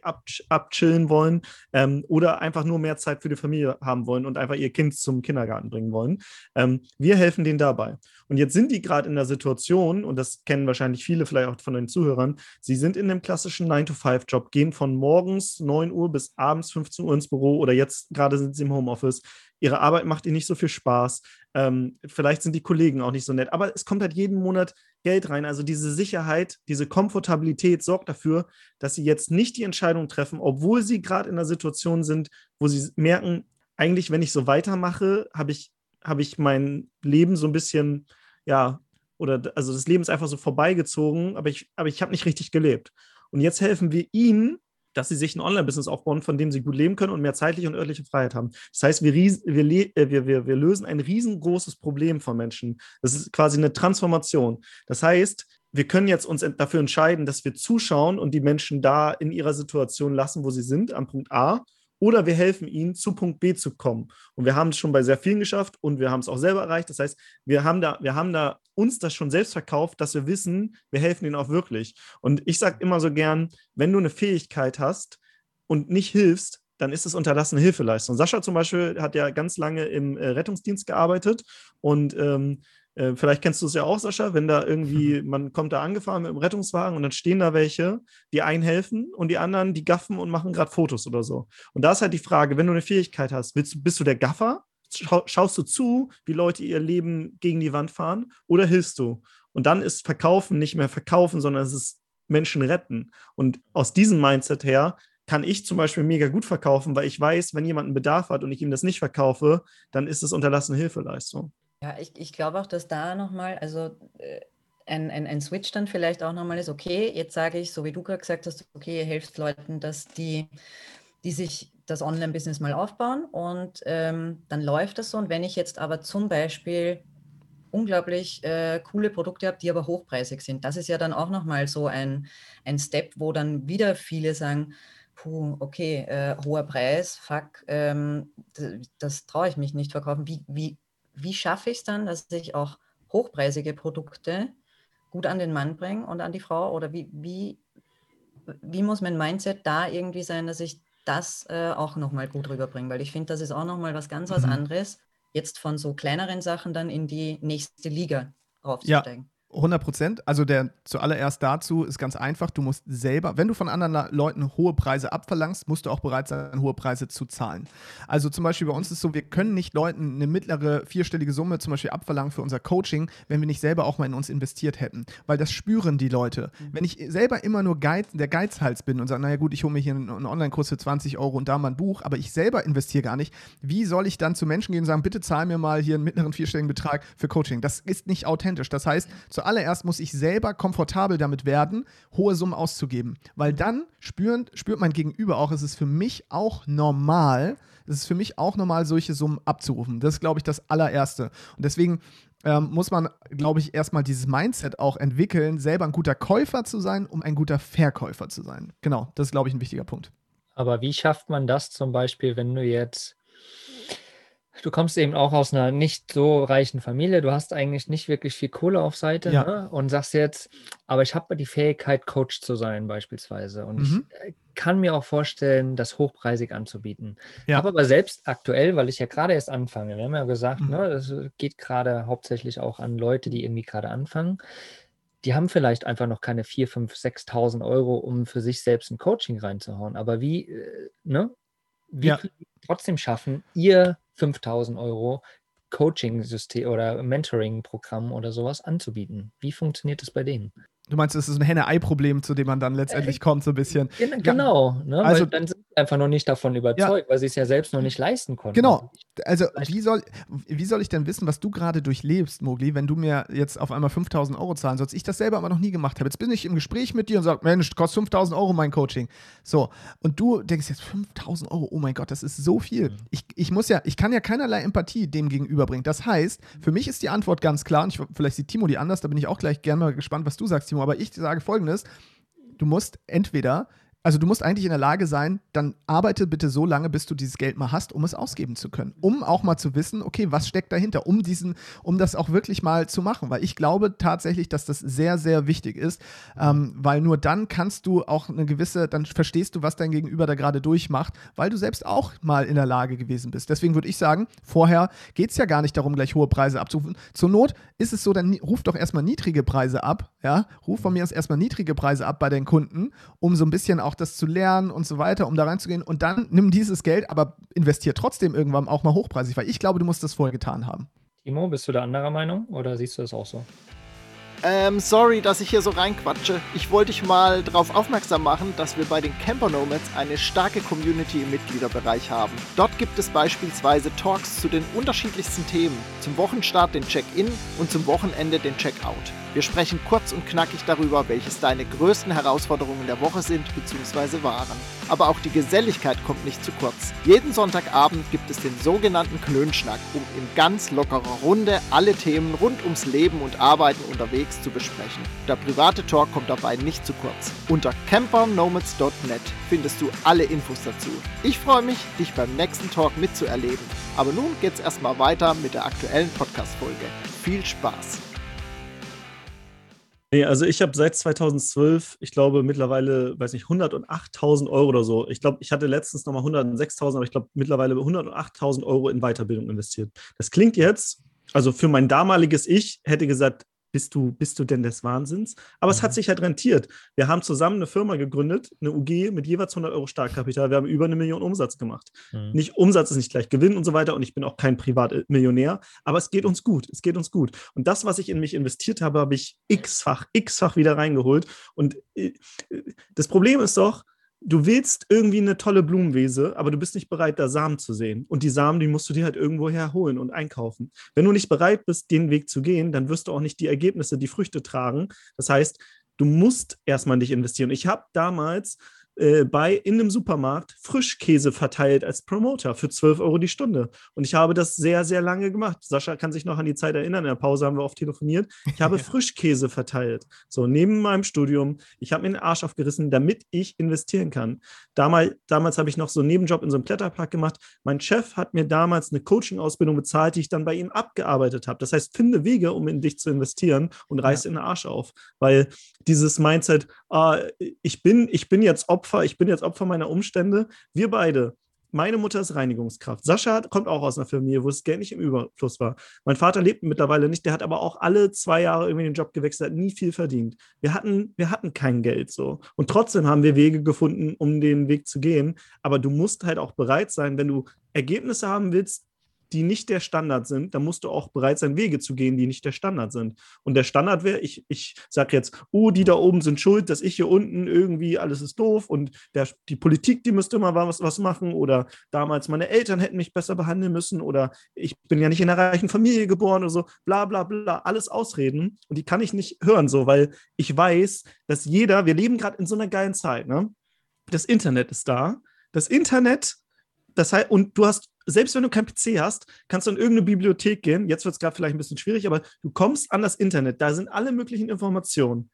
abchillen wollen ähm, oder einfach nur mehr Zeit für die Familie haben wollen und einfach ihr Kind zum Kindergarten bringen wollen. Ähm, wir helfen denen dabei. Und jetzt sind die gerade in der Situation, und das kennen wahrscheinlich viele vielleicht auch von den Zuhörern, sie sind in einem klassischen 9-to-5-Job, gehen von morgens 9 Uhr bis abends 15 Uhr ins Büro oder jetzt gerade sind sie im Homeoffice. Ihre Arbeit macht ihnen nicht so viel Spaß. Ähm, vielleicht sind die Kollegen auch nicht so nett, aber es kommt halt jeden Monat Geld rein. Also diese Sicherheit, diese Komfortabilität sorgt dafür, dass sie jetzt nicht die Entscheidung treffen, obwohl sie gerade in einer Situation sind, wo sie merken, eigentlich, wenn ich so weitermache, habe ich habe ich mein Leben so ein bisschen, ja, oder also das Leben ist einfach so vorbeigezogen, aber ich, aber ich habe nicht richtig gelebt. Und jetzt helfen wir ihnen, dass sie sich ein Online-Business aufbauen, von dem sie gut leben können und mehr zeitliche und örtliche Freiheit haben. Das heißt, wir, äh, wir, wir, wir lösen ein riesengroßes Problem von Menschen. Das ist quasi eine Transformation. Das heißt, wir können jetzt uns dafür entscheiden, dass wir zuschauen und die Menschen da in ihrer Situation lassen, wo sie sind, am Punkt A oder wir helfen ihnen, zu Punkt B zu kommen. Und wir haben es schon bei sehr vielen geschafft und wir haben es auch selber erreicht. Das heißt, wir haben da, wir haben da uns das schon selbst verkauft, dass wir wissen, wir helfen ihnen auch wirklich. Und ich sage immer so gern, wenn du eine Fähigkeit hast und nicht hilfst, dann ist es unterlassene Hilfeleistung. Sascha zum Beispiel hat ja ganz lange im äh, Rettungsdienst gearbeitet und ähm, äh, vielleicht kennst du es ja auch, Sascha, wenn da irgendwie, mhm. *laughs* man kommt da angefahren mit dem Rettungswagen und dann stehen da welche, die einen helfen und die anderen, die gaffen und machen gerade Fotos oder so. Und da ist halt die Frage, wenn du eine Fähigkeit hast, willst, bist du der Gaffer? Schaust du zu, wie Leute ihr Leben gegen die Wand fahren oder hilfst du? Und dann ist Verkaufen nicht mehr Verkaufen, sondern es ist Menschen retten. Und aus diesem Mindset her kann ich zum Beispiel mega gut verkaufen, weil ich weiß, wenn jemand einen Bedarf hat und ich ihm das nicht verkaufe, dann ist es unterlassene Hilfeleistung. Ja, ich, ich glaube auch, dass da nochmal, also äh, ein, ein, ein Switch dann vielleicht auch nochmal ist, okay, jetzt sage ich, so wie du gerade gesagt hast, okay, ihr helft Leuten, dass die, die sich das Online-Business mal aufbauen und ähm, dann läuft das so. Und wenn ich jetzt aber zum Beispiel unglaublich äh, coole Produkte habe, die aber hochpreisig sind, das ist ja dann auch nochmal so ein, ein Step, wo dann wieder viele sagen, puh, okay, äh, hoher Preis, fuck, ähm, das, das traue ich mich nicht verkaufen. Wie, wie, wie schaffe ich es dann, dass ich auch hochpreisige Produkte gut an den Mann bringe und an die Frau? Oder wie, wie, wie muss mein Mindset da irgendwie sein, dass ich das äh, auch nochmal gut rüberbringe? Weil ich finde, das ist auch nochmal was ganz was mhm. anderes, jetzt von so kleineren Sachen dann in die nächste Liga raufzusteigen. Ja. 100 Prozent. Also der zuallererst dazu ist ganz einfach. Du musst selber, wenn du von anderen Leuten hohe Preise abverlangst, musst du auch bereit sein, hohe Preise zu zahlen. Also zum Beispiel bei uns ist es so, wir können nicht Leuten eine mittlere vierstellige Summe zum Beispiel abverlangen für unser Coaching, wenn wir nicht selber auch mal in uns investiert hätten. Weil das spüren die Leute. Mhm. Wenn ich selber immer nur Geiz, der Geizhals bin und sage, naja gut, ich hole mir hier einen, einen Online-Kurs für 20 Euro und da mal ein Buch, aber ich selber investiere gar nicht, wie soll ich dann zu Menschen gehen und sagen, bitte zahl mir mal hier einen mittleren vierstelligen Betrag für Coaching? Das ist nicht authentisch. Das heißt, zu zuallererst muss ich selber komfortabel damit werden, hohe Summen auszugeben. Weil dann spüren, spürt mein Gegenüber auch, es ist für mich auch normal, es ist für mich auch normal, solche Summen abzurufen. Das ist, glaube ich, das allererste. Und deswegen ähm, muss man, glaube ich, erstmal dieses Mindset auch entwickeln, selber ein guter Käufer zu sein, um ein guter Verkäufer zu sein. Genau, das ist, glaube ich, ein wichtiger Punkt. Aber wie schafft man das zum Beispiel, wenn du jetzt Du kommst eben auch aus einer nicht so reichen Familie. Du hast eigentlich nicht wirklich viel Kohle auf Seite ja. ne? und sagst jetzt, aber ich habe die Fähigkeit, Coach zu sein beispielsweise. Und mhm. ich äh, kann mir auch vorstellen, das hochpreisig anzubieten. Ja. Habe aber selbst aktuell, weil ich ja gerade erst anfange, wir haben ja gesagt, mhm. ne, das geht gerade hauptsächlich auch an Leute, die irgendwie gerade anfangen. Die haben vielleicht einfach noch keine 4, 5, 6.000 Euro, um für sich selbst ein Coaching reinzuhauen. Aber wie, äh, ne? Wie ja. trotzdem schaffen, ihr 5000 Euro Coaching-System oder Mentoring-Programm oder sowas anzubieten. Wie funktioniert das bei denen? Du meinst, es ist ein Henne-Ei-Problem, zu dem man dann letztendlich äh, kommt, so ein bisschen. Genau, ne? also, weil dann sind sie einfach noch nicht davon überzeugt, ja, weil sie es ja selbst noch nicht leisten konnten. Genau. Also, wie soll, wie soll ich denn wissen, was du gerade durchlebst, Mogli, wenn du mir jetzt auf einmal 5000 Euro zahlen sollst? Ich das selber aber noch nie gemacht habe. Jetzt bin ich im Gespräch mit dir und sage, Mensch, kostet 5000 Euro mein Coaching. So. Und du denkst jetzt, 5000 Euro, oh mein Gott, das ist so viel. Mhm. Ich, ich muss ja, ich kann ja keinerlei Empathie dem gegenüberbringen. Das heißt, für mich ist die Antwort ganz klar, und ich, vielleicht sieht Timo die anders, da bin ich auch gleich gerne mal gespannt, was du sagst, Timo. Timo, aber ich sage folgendes: Du musst entweder also du musst eigentlich in der Lage sein, dann arbeite bitte so lange, bis du dieses Geld mal hast, um es ausgeben zu können. Um auch mal zu wissen, okay, was steckt dahinter, um diesen, um das auch wirklich mal zu machen. Weil ich glaube tatsächlich, dass das sehr, sehr wichtig ist. Ähm, weil nur dann kannst du auch eine gewisse, dann verstehst du, was dein Gegenüber da gerade durchmacht, weil du selbst auch mal in der Lage gewesen bist. Deswegen würde ich sagen, vorher geht es ja gar nicht darum, gleich hohe Preise abzurufen. Zur Not ist es so, dann ruf doch erstmal niedrige Preise ab. Ja, ruf von mir aus erstmal niedrige Preise ab bei den Kunden, um so ein bisschen auch auch das zu lernen und so weiter, um da reinzugehen. Und dann nimm dieses Geld, aber investier trotzdem irgendwann auch mal hochpreisig, weil ich glaube, du musst das vorher getan haben. Timo, bist du da anderer Meinung oder siehst du das auch so? Ähm, sorry, dass ich hier so reinquatsche. Ich wollte dich mal darauf aufmerksam machen, dass wir bei den Camper Nomads eine starke Community im Mitgliederbereich haben. Dort gibt es beispielsweise Talks zu den unterschiedlichsten Themen. Zum Wochenstart den Check-in und zum Wochenende den Check-out. Wir sprechen kurz und knackig darüber, welches deine größten Herausforderungen der Woche sind bzw. waren. Aber auch die Geselligkeit kommt nicht zu kurz. Jeden Sonntagabend gibt es den sogenannten Klönschnack, um in ganz lockerer Runde alle Themen rund ums Leben und Arbeiten unterwegs zu besprechen. Der private Talk kommt dabei nicht zu kurz. Unter campernomads.net findest du alle Infos dazu. Ich freue mich, dich beim nächsten Talk mitzuerleben. Aber nun geht's erstmal weiter mit der aktuellen Podcast-Folge. Viel Spaß! Nee, also ich habe seit 2012, ich glaube mittlerweile, weiß nicht, 108.000 Euro oder so. Ich glaube, ich hatte letztens nochmal 106.000, aber ich glaube mittlerweile 108.000 Euro in Weiterbildung investiert. Das klingt jetzt, also für mein damaliges Ich hätte gesagt, bist du, bist du denn des Wahnsinns? Aber mhm. es hat mhm. sich halt rentiert. Wir haben zusammen eine Firma gegründet, eine UG mit jeweils 100 Euro Startkapital. Wir haben über eine Million Umsatz gemacht. Mhm. Nicht Umsatz ist nicht gleich Gewinn und so weiter. Und ich bin auch kein Privatmillionär, aber es geht uns gut. Es geht uns gut. Und das, was ich in mich investiert habe, habe ich x-fach, x-fach wieder reingeholt. Und äh, das Problem ist doch, du willst irgendwie eine tolle Blumenwiese, aber du bist nicht bereit, da Samen zu sehen. Und die Samen, die musst du dir halt irgendwo herholen und einkaufen. Wenn du nicht bereit bist, den Weg zu gehen, dann wirst du auch nicht die Ergebnisse, die Früchte tragen. Das heißt, du musst erstmal nicht investieren. Ich habe damals äh, bei in einem Supermarkt Frischkäse verteilt als Promoter für 12 Euro die Stunde. Und ich habe das sehr, sehr lange gemacht. Sascha kann sich noch an die Zeit erinnern. In der Pause haben wir oft telefoniert. Ich habe. *laughs* Frischkäse verteilt. So, neben meinem Studium. Ich habe mir den Arsch aufgerissen, damit ich investieren kann. Damals, damals habe ich noch so einen Nebenjob in so einem Kletterpark gemacht. Mein Chef hat mir damals eine Coaching-Ausbildung bezahlt, die ich dann bei ihm abgearbeitet habe. Das heißt, finde Wege, um in dich zu investieren und reiß ja. in den Arsch auf. Weil dieses Mindset, ah, ich, bin, ich bin jetzt Opfer, ich bin jetzt Opfer meiner Umstände. Wir beide, meine Mutter ist Reinigungskraft. Sascha kommt auch aus einer Familie, wo es Geld nicht im Überfluss war. Mein Vater lebt mittlerweile nicht, der hat aber auch alle zwei Jahre irgendwie den Job gewechselt, hat nie viel verdient. Wir hatten, wir hatten kein Geld so. Und trotzdem haben wir Wege gefunden, um den Weg zu gehen. Aber du musst halt auch bereit sein, wenn du Ergebnisse haben willst, die nicht der Standard sind, dann musst du auch bereit sein, Wege zu gehen, die nicht der Standard sind. Und der Standard wäre, ich, ich sage jetzt, oh, die da oben sind schuld, dass ich hier unten irgendwie alles ist doof und der, die Politik, die müsste mal was, was machen oder damals meine Eltern hätten mich besser behandeln müssen oder ich bin ja nicht in einer reichen Familie geboren oder so, bla bla bla, alles Ausreden und die kann ich nicht hören so, weil ich weiß, dass jeder, wir leben gerade in so einer geilen Zeit, ne? Das Internet ist da. Das Internet das heißt, und du hast, selbst wenn du kein PC hast, kannst du in irgendeine Bibliothek gehen. Jetzt wird es gerade vielleicht ein bisschen schwierig, aber du kommst an das Internet. Da sind alle möglichen Informationen.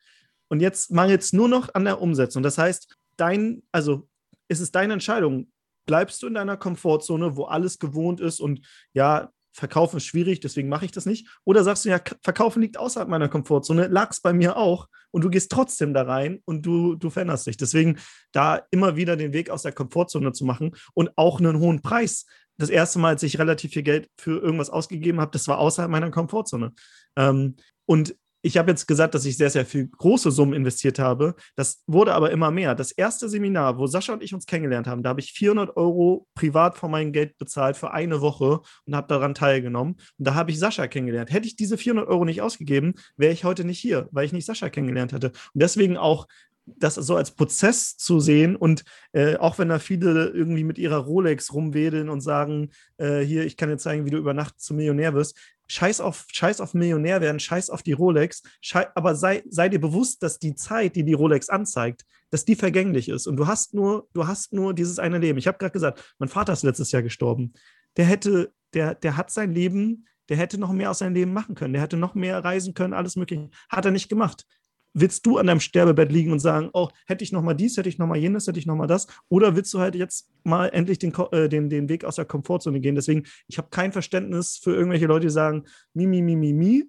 Und jetzt mangelt es nur noch an der Umsetzung. Das heißt, dein, also es ist deine Entscheidung. Bleibst du in deiner Komfortzone, wo alles gewohnt ist und ja, Verkaufen ist schwierig, deswegen mache ich das nicht. Oder sagst du, ja, Verkaufen liegt außerhalb meiner Komfortzone, lag es bei mir auch und du gehst trotzdem da rein und du, du veränderst dich. Deswegen da immer wieder den Weg aus der Komfortzone zu machen und auch einen hohen Preis. Das erste Mal, als ich relativ viel Geld für irgendwas ausgegeben habe, das war außerhalb meiner Komfortzone. Ähm, und ich habe jetzt gesagt, dass ich sehr, sehr viel große Summen investiert habe. Das wurde aber immer mehr. Das erste Seminar, wo Sascha und ich uns kennengelernt haben, da habe ich 400 Euro privat von meinem Geld bezahlt für eine Woche und habe daran teilgenommen. Und da habe ich Sascha kennengelernt. Hätte ich diese 400 Euro nicht ausgegeben, wäre ich heute nicht hier, weil ich nicht Sascha kennengelernt hätte. Und deswegen auch das so als Prozess zu sehen und äh, auch wenn da viele irgendwie mit ihrer Rolex rumwedeln und sagen, äh, hier, ich kann dir zeigen, wie du über Nacht zum Millionär wirst, scheiß auf, scheiß auf Millionär werden, scheiß auf die Rolex, scheiß, aber sei, sei dir bewusst, dass die Zeit, die die Rolex anzeigt, dass die vergänglich ist und du hast nur, du hast nur dieses eine Leben. Ich habe gerade gesagt, mein Vater ist letztes Jahr gestorben. Der hätte, der, der hat sein Leben, der hätte noch mehr aus seinem Leben machen können, der hätte noch mehr reisen können, alles mögliche. Hat er nicht gemacht willst du an deinem Sterbebett liegen und sagen, oh, hätte ich noch mal dies, hätte ich noch mal jenes, hätte ich noch mal das? Oder willst du halt jetzt mal endlich den, äh, den, den Weg aus der Komfortzone gehen? Deswegen, ich habe kein Verständnis für irgendwelche Leute, die sagen, mi, mi, mi, mi, mi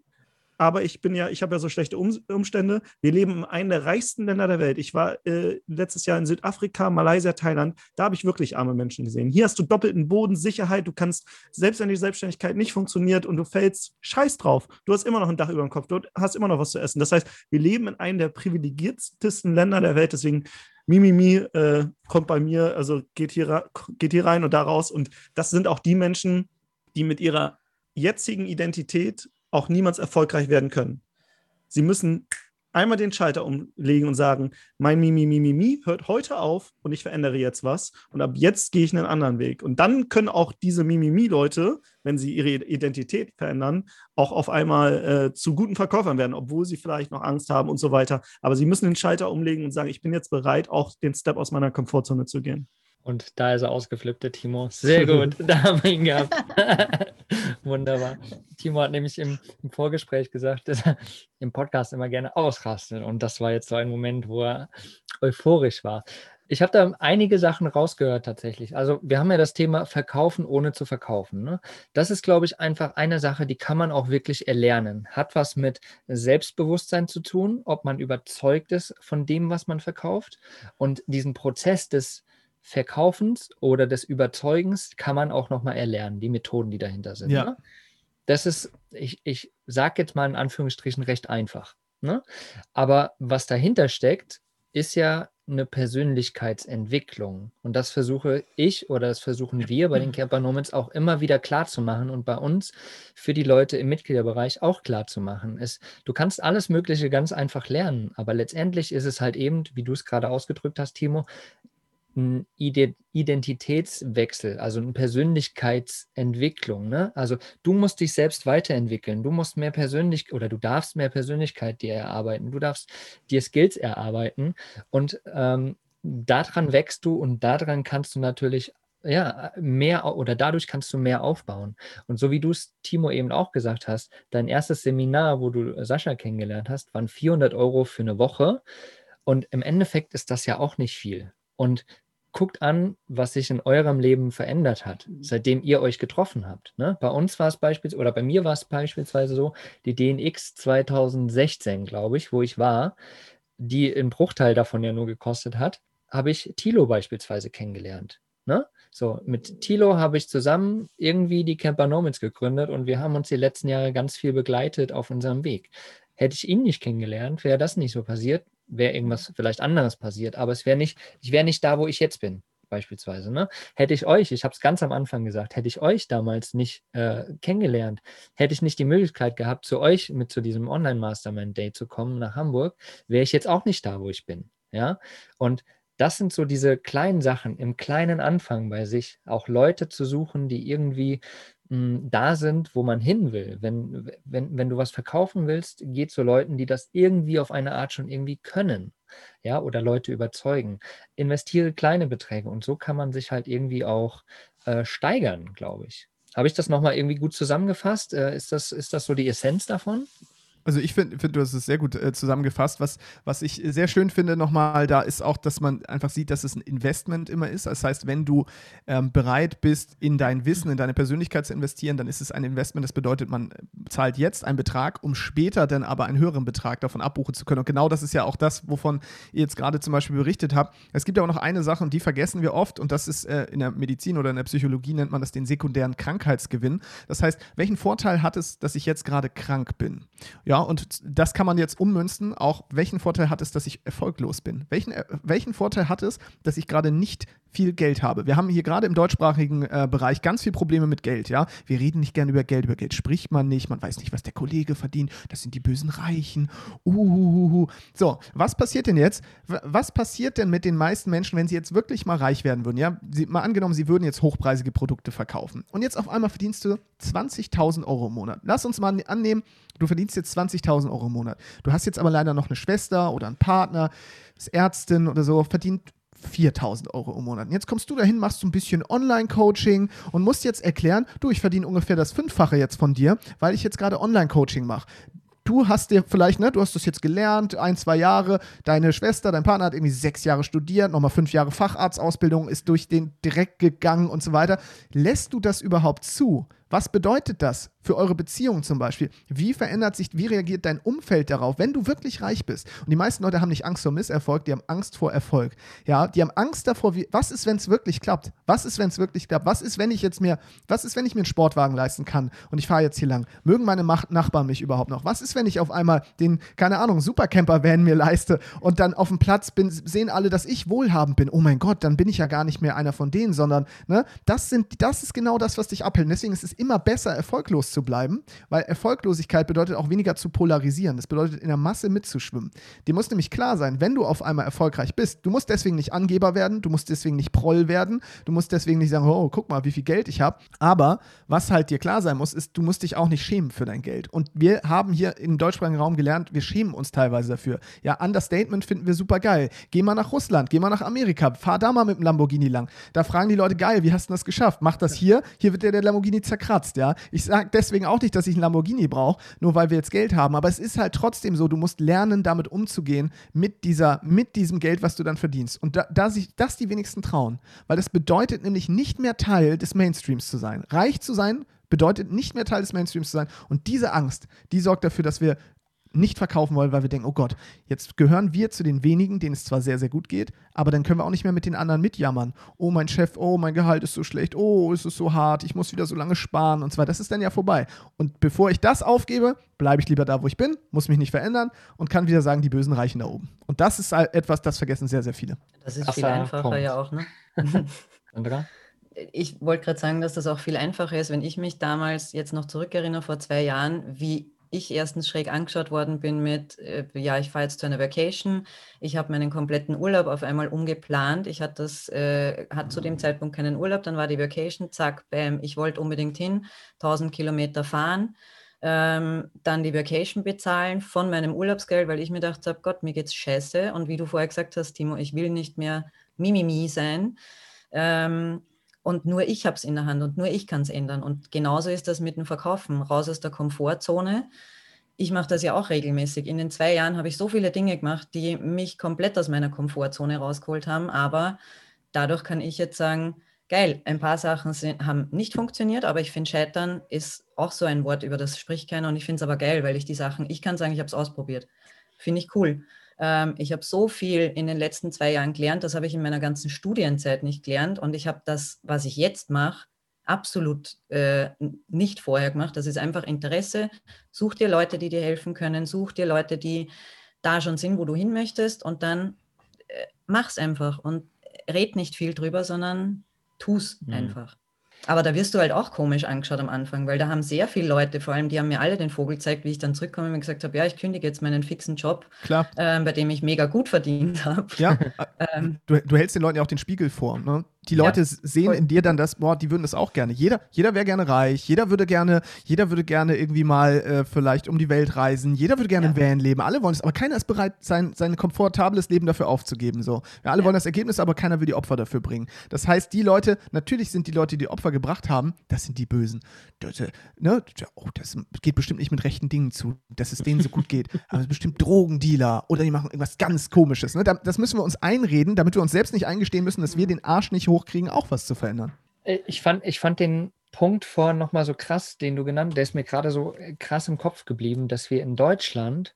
aber ich bin ja, ich habe ja so schlechte um Umstände. Wir leben in einem der reichsten Länder der Welt. Ich war äh, letztes Jahr in Südafrika, Malaysia, Thailand. Da habe ich wirklich arme Menschen gesehen. Hier hast du doppelten Boden, Sicherheit. Du kannst, selbst wenn die Selbstständigkeit nicht funktioniert und du fällst, scheiß drauf. Du hast immer noch ein Dach über dem Kopf. Du hast immer noch was zu essen. Das heißt, wir leben in einem der privilegiertesten Länder der Welt. Deswegen Mimimi äh, kommt bei mir, also geht hier, geht hier rein und da raus. Und das sind auch die Menschen, die mit ihrer jetzigen Identität auch niemals erfolgreich werden können. Sie müssen einmal den Schalter umlegen und sagen, mein Mimi, Mimi, Mimi hört heute auf und ich verändere jetzt was und ab jetzt gehe ich einen anderen Weg. Und dann können auch diese Mimimi-Leute, wenn sie ihre Identität verändern, auch auf einmal äh, zu guten Verkäufern werden, obwohl sie vielleicht noch Angst haben und so weiter. Aber sie müssen den Schalter umlegen und sagen, ich bin jetzt bereit, auch den Step aus meiner Komfortzone zu gehen. Und da ist er ausgeflippt, der Timo. Sehr gut, *laughs* da haben wir ihn gehabt. *laughs* Wunderbar. Timo hat nämlich im, im, Vorgespräch gesagt, dass er im Podcast immer gerne ausrastet. Und das war jetzt so ein Moment, wo er euphorisch war. Ich habe da einige Sachen rausgehört tatsächlich. Also wir haben ja das Thema Verkaufen ohne zu verkaufen. Ne? Das ist, glaube ich, einfach eine Sache, die kann man auch wirklich erlernen. Hat was mit Selbstbewusstsein zu tun, ob man überzeugt ist von dem, was man verkauft. Und diesen Prozess des Verkaufens oder des Überzeugens kann man auch nochmal erlernen, die Methoden, die dahinter sind. Ja. Ne? Das ist, ich, ich sage jetzt mal in Anführungsstrichen, recht einfach. Ne? Aber was dahinter steckt, ist ja eine Persönlichkeitsentwicklung. Und das versuche ich oder das versuchen wir bei den *laughs* Camper Nomads auch immer wieder klar zu machen und bei uns für die Leute im Mitgliederbereich auch klar zu machen. Es, du kannst alles Mögliche ganz einfach lernen, aber letztendlich ist es halt eben, wie du es gerade ausgedrückt hast, Timo, ein Identitätswechsel, also eine Persönlichkeitsentwicklung. Ne? Also du musst dich selbst weiterentwickeln, du musst mehr persönlich oder du darfst mehr Persönlichkeit dir erarbeiten, du darfst dir Skills erarbeiten und ähm, daran wächst du und daran kannst du natürlich ja, mehr oder dadurch kannst du mehr aufbauen. Und so wie du es, Timo, eben auch gesagt hast, dein erstes Seminar, wo du Sascha kennengelernt hast, waren 400 Euro für eine Woche. Und im Endeffekt ist das ja auch nicht viel. Und guckt an, was sich in eurem Leben verändert hat, mhm. seitdem ihr euch getroffen habt. Ne? Bei uns war es beispielsweise, oder bei mir war es beispielsweise so, die DNX 2016, glaube ich, wo ich war, die einen Bruchteil davon ja nur gekostet hat, habe ich Tilo beispielsweise kennengelernt. Ne? So, mit Tilo habe ich zusammen irgendwie die Camper Nomads gegründet und wir haben uns die letzten Jahre ganz viel begleitet auf unserem Weg. Hätte ich ihn nicht kennengelernt, wäre das nicht so passiert wäre irgendwas vielleicht anderes passiert, aber es wäre nicht, ich wäre nicht da, wo ich jetzt bin, beispielsweise. Ne? Hätte ich euch, ich habe es ganz am Anfang gesagt, hätte ich euch damals nicht äh, kennengelernt, hätte ich nicht die Möglichkeit gehabt, zu euch mit zu diesem Online-Mastermind-Day zu kommen nach Hamburg, wäre ich jetzt auch nicht da, wo ich bin. Ja, und das sind so diese kleinen Sachen im kleinen Anfang bei sich, auch Leute zu suchen, die irgendwie da sind, wo man hin will. Wenn, wenn, wenn du was verkaufen willst, geh zu Leuten, die das irgendwie auf eine Art schon irgendwie können. Ja, oder Leute überzeugen. Investiere kleine Beträge und so kann man sich halt irgendwie auch äh, steigern, glaube ich. Habe ich das nochmal irgendwie gut zusammengefasst? Äh, ist, das, ist das so die Essenz davon? Also ich finde, find, du hast es sehr gut äh, zusammengefasst. Was, was ich sehr schön finde nochmal, da ist auch, dass man einfach sieht, dass es ein Investment immer ist. Das heißt, wenn du ähm, bereit bist, in dein Wissen, in deine Persönlichkeit zu investieren, dann ist es ein Investment. Das bedeutet, man zahlt jetzt einen Betrag, um später dann aber einen höheren Betrag davon abbuchen zu können. Und genau das ist ja auch das, wovon ihr jetzt gerade zum Beispiel berichtet habt. Es gibt auch noch eine Sache, und die vergessen wir oft, und das ist äh, in der Medizin oder in der Psychologie nennt man das den sekundären Krankheitsgewinn. Das heißt, welchen Vorteil hat es, dass ich jetzt gerade krank bin? Ja, ja, und das kann man jetzt ummünzen. Auch welchen Vorteil hat es, dass ich erfolglos bin? Welchen, äh, welchen Vorteil hat es, dass ich gerade nicht viel Geld habe? Wir haben hier gerade im deutschsprachigen äh, Bereich ganz viele Probleme mit Geld, ja. Wir reden nicht gerne über Geld, über Geld spricht man nicht, man weiß nicht, was der Kollege verdient, das sind die bösen Reichen. Uhuhuhu. So, was passiert denn jetzt? Was passiert denn mit den meisten Menschen, wenn sie jetzt wirklich mal reich werden würden? Ja, sie, mal angenommen, sie würden jetzt hochpreisige Produkte verkaufen. Und jetzt auf einmal verdienst du 20.000 Euro im Monat. Lass uns mal annehmen, du verdienst jetzt 20.000 Euro im Monat. Du hast jetzt aber leider noch eine Schwester oder einen Partner, ist Ärztin oder so, verdient 4000 Euro im Monat. Und jetzt kommst du dahin, machst so ein bisschen Online-Coaching und musst jetzt erklären, du, ich verdiene ungefähr das Fünffache jetzt von dir, weil ich jetzt gerade Online-Coaching mache. Du hast dir vielleicht, ne, du hast das jetzt gelernt, ein, zwei Jahre, deine Schwester, dein Partner hat irgendwie sechs Jahre studiert, nochmal fünf Jahre Facharztausbildung, ist durch den direkt gegangen und so weiter. Lässt du das überhaupt zu? Was bedeutet das für eure Beziehung zum Beispiel? Wie verändert sich, wie reagiert dein Umfeld darauf, wenn du wirklich reich bist? Und die meisten Leute haben nicht Angst vor Misserfolg, die haben Angst vor Erfolg. Ja, die haben Angst davor, wie, was ist, wenn es wirklich klappt? Was ist, wenn es wirklich klappt? Was ist, wenn ich jetzt mir, was ist, wenn ich mir einen Sportwagen leisten kann und ich fahre jetzt hier lang? Mögen meine Nachbarn mich überhaupt noch? Was ist, wenn ich auf einmal den, keine Ahnung, Supercamper-Van mir leiste und dann auf dem Platz bin, sehen alle, dass ich wohlhabend bin? Oh mein Gott, dann bin ich ja gar nicht mehr einer von denen, sondern, ne, das sind, das ist genau das, was dich abhält. Deswegen ist es immer besser, erfolglos zu bleiben, weil Erfolglosigkeit bedeutet auch weniger zu polarisieren. Das bedeutet, in der Masse mitzuschwimmen. Dir muss nämlich klar sein, wenn du auf einmal erfolgreich bist, du musst deswegen nicht Angeber werden, du musst deswegen nicht Proll werden, du musst deswegen nicht sagen, oh, guck mal, wie viel Geld ich habe. Aber was halt dir klar sein muss, ist, du musst dich auch nicht schämen für dein Geld. Und wir haben hier im deutschsprachigen Raum gelernt, wir schämen uns teilweise dafür. Ja, Understatement finden wir super geil. Geh mal nach Russland, geh mal nach Amerika, fahr da mal mit dem Lamborghini lang. Da fragen die Leute, geil, wie hast du das geschafft? Mach das hier, hier wird dir der Lamborghini zerkratzt, ja. Ich sage deswegen auch nicht, dass ich einen Lamborghini brauche, nur weil wir jetzt Geld haben. Aber es ist halt trotzdem so, du musst lernen, damit umzugehen, mit, dieser, mit diesem Geld, was du dann verdienst. Und da, da sich das die wenigsten trauen. Weil das bedeutet nämlich nicht mehr Teil des Mainstreams zu sein. Reich zu sein bedeutet nicht mehr Teil des Mainstreams zu sein. Und diese Angst, die sorgt dafür, dass wir nicht verkaufen wollen, weil wir denken, oh Gott, jetzt gehören wir zu den wenigen, denen es zwar sehr, sehr gut geht, aber dann können wir auch nicht mehr mit den anderen mitjammern. Oh, mein Chef, oh, mein Gehalt ist so schlecht, oh, es ist so hart, ich muss wieder so lange sparen und zwar, das ist dann ja vorbei. Und bevor ich das aufgebe, bleibe ich lieber da, wo ich bin, muss mich nicht verändern und kann wieder sagen, die Bösen reichen da oben. Und das ist halt etwas, das vergessen sehr, sehr viele. Das ist viel einfacher Punkt. ja auch, ne? *laughs* Sandra? ich wollte gerade sagen, dass das auch viel einfacher ist, wenn ich mich damals jetzt noch zurückerinnere, vor zwei Jahren, wie ich erstens schräg angeschaut worden bin mit, äh, ja, ich fahre jetzt zu einer Vacation, ich habe meinen kompletten Urlaub auf einmal umgeplant, ich hatte das, äh, hatte zu dem Zeitpunkt keinen Urlaub, dann war die Vacation, zack, bam, ich wollte unbedingt hin, 1000 Kilometer fahren, ähm, dann die Vacation bezahlen von meinem Urlaubsgeld, weil ich mir gedacht habe, Gott, mir geht's scheiße. Und wie du vorher gesagt hast, Timo, ich will nicht mehr Mimimi sein. Ähm, und nur ich habe es in der Hand und nur ich kann es ändern. Und genauso ist das mit dem Verkaufen. Raus aus der Komfortzone. Ich mache das ja auch regelmäßig. In den zwei Jahren habe ich so viele Dinge gemacht, die mich komplett aus meiner Komfortzone rausgeholt haben. Aber dadurch kann ich jetzt sagen, geil, ein paar Sachen sind, haben nicht funktioniert, aber ich finde, Scheitern ist auch so ein Wort, über das spricht keiner. Und ich finde es aber geil, weil ich die Sachen, ich kann sagen, ich habe es ausprobiert. Finde ich cool. Ähm, ich habe so viel in den letzten zwei Jahren gelernt, das habe ich in meiner ganzen Studienzeit nicht gelernt. Und ich habe das, was ich jetzt mache, absolut äh, nicht vorher gemacht. Das ist einfach Interesse. Such dir Leute, die dir helfen können. Such dir Leute, die da schon sind, wo du hin möchtest. Und dann äh, mach's einfach und red nicht viel drüber, sondern tu's mhm. einfach. Aber da wirst du halt auch komisch angeschaut am Anfang, weil da haben sehr viele Leute, vor allem die haben mir alle den Vogel gezeigt, wie ich dann zurückkomme und mir gesagt habe, ja, ich kündige jetzt meinen fixen Job, ähm, bei dem ich mega gut verdient habe. Ja, *laughs* ähm, du, du, hältst den Leuten ja auch den Spiegel vor. Ne? Die Leute ja, sehen in dir dann das, boah, die würden das auch gerne. Jeder, jeder wäre gerne reich, jeder würde gerne, jeder würde gerne irgendwie mal äh, vielleicht um die Welt reisen, jeder würde gerne ja. im Van leben, alle wollen es, aber keiner ist bereit, sein, sein komfortables Leben dafür aufzugeben. So. Ja, alle ja. wollen das Ergebnis, aber keiner will die Opfer dafür bringen. Das heißt, die Leute, natürlich sind die Leute, die Opfer gebracht haben, das sind die Bösen. Das, äh, ne? oh, das geht bestimmt nicht mit rechten Dingen zu, dass es denen so gut geht. *laughs* Aber bestimmt Drogendealer oder die machen irgendwas ganz Komisches. Ne? Das müssen wir uns einreden, damit wir uns selbst nicht eingestehen müssen, dass wir den Arsch nicht hochkriegen, auch was zu verändern. Äh, ich fand, ich fand den Punkt vorhin nochmal so krass, den du genannt, der ist mir gerade so äh, krass im Kopf geblieben, dass wir in Deutschland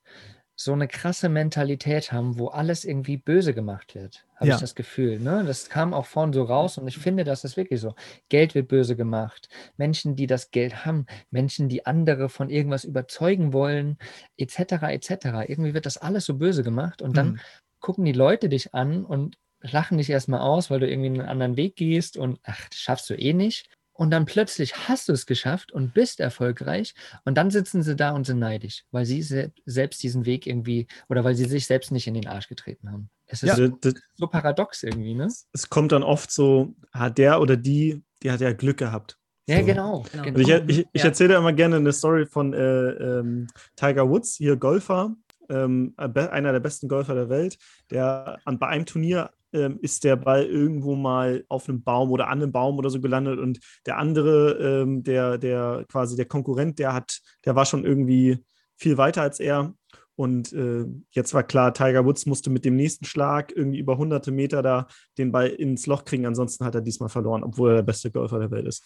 so eine krasse Mentalität haben, wo alles irgendwie böse gemacht wird, habe ja. ich das Gefühl. Ne? Das kam auch vorhin so raus und ich finde, das ist wirklich so. Geld wird böse gemacht. Menschen, die das Geld haben, Menschen, die andere von irgendwas überzeugen wollen, etc., etc. Irgendwie wird das alles so böse gemacht und dann mhm. gucken die Leute dich an und lachen dich erstmal aus, weil du irgendwie einen anderen Weg gehst und ach, das schaffst du eh nicht. Und dann plötzlich hast du es geschafft und bist erfolgreich. Und dann sitzen sie da und sind neidisch, weil sie se selbst diesen Weg irgendwie oder weil sie sich selbst nicht in den Arsch getreten haben. Es ist ja, das, so paradox irgendwie, ne? Es kommt dann oft so, hat der oder die, die hat ja Glück gehabt. Ja, genau. genau. Also ich, ich, ich ja. erzähle immer gerne eine Story von äh, ähm, Tiger Woods, hier Golfer, ähm, einer der besten Golfer der Welt, der an, bei einem Turnier ähm, ist der Ball irgendwo mal auf einem Baum oder an einem Baum oder so gelandet und der andere, ähm, der, der quasi der Konkurrent, der hat, der war schon irgendwie viel weiter als er. Und äh, jetzt war klar, Tiger Woods musste mit dem nächsten Schlag irgendwie über hunderte Meter da den Ball ins Loch kriegen. Ansonsten hat er diesmal verloren, obwohl er der beste Golfer der Welt ist.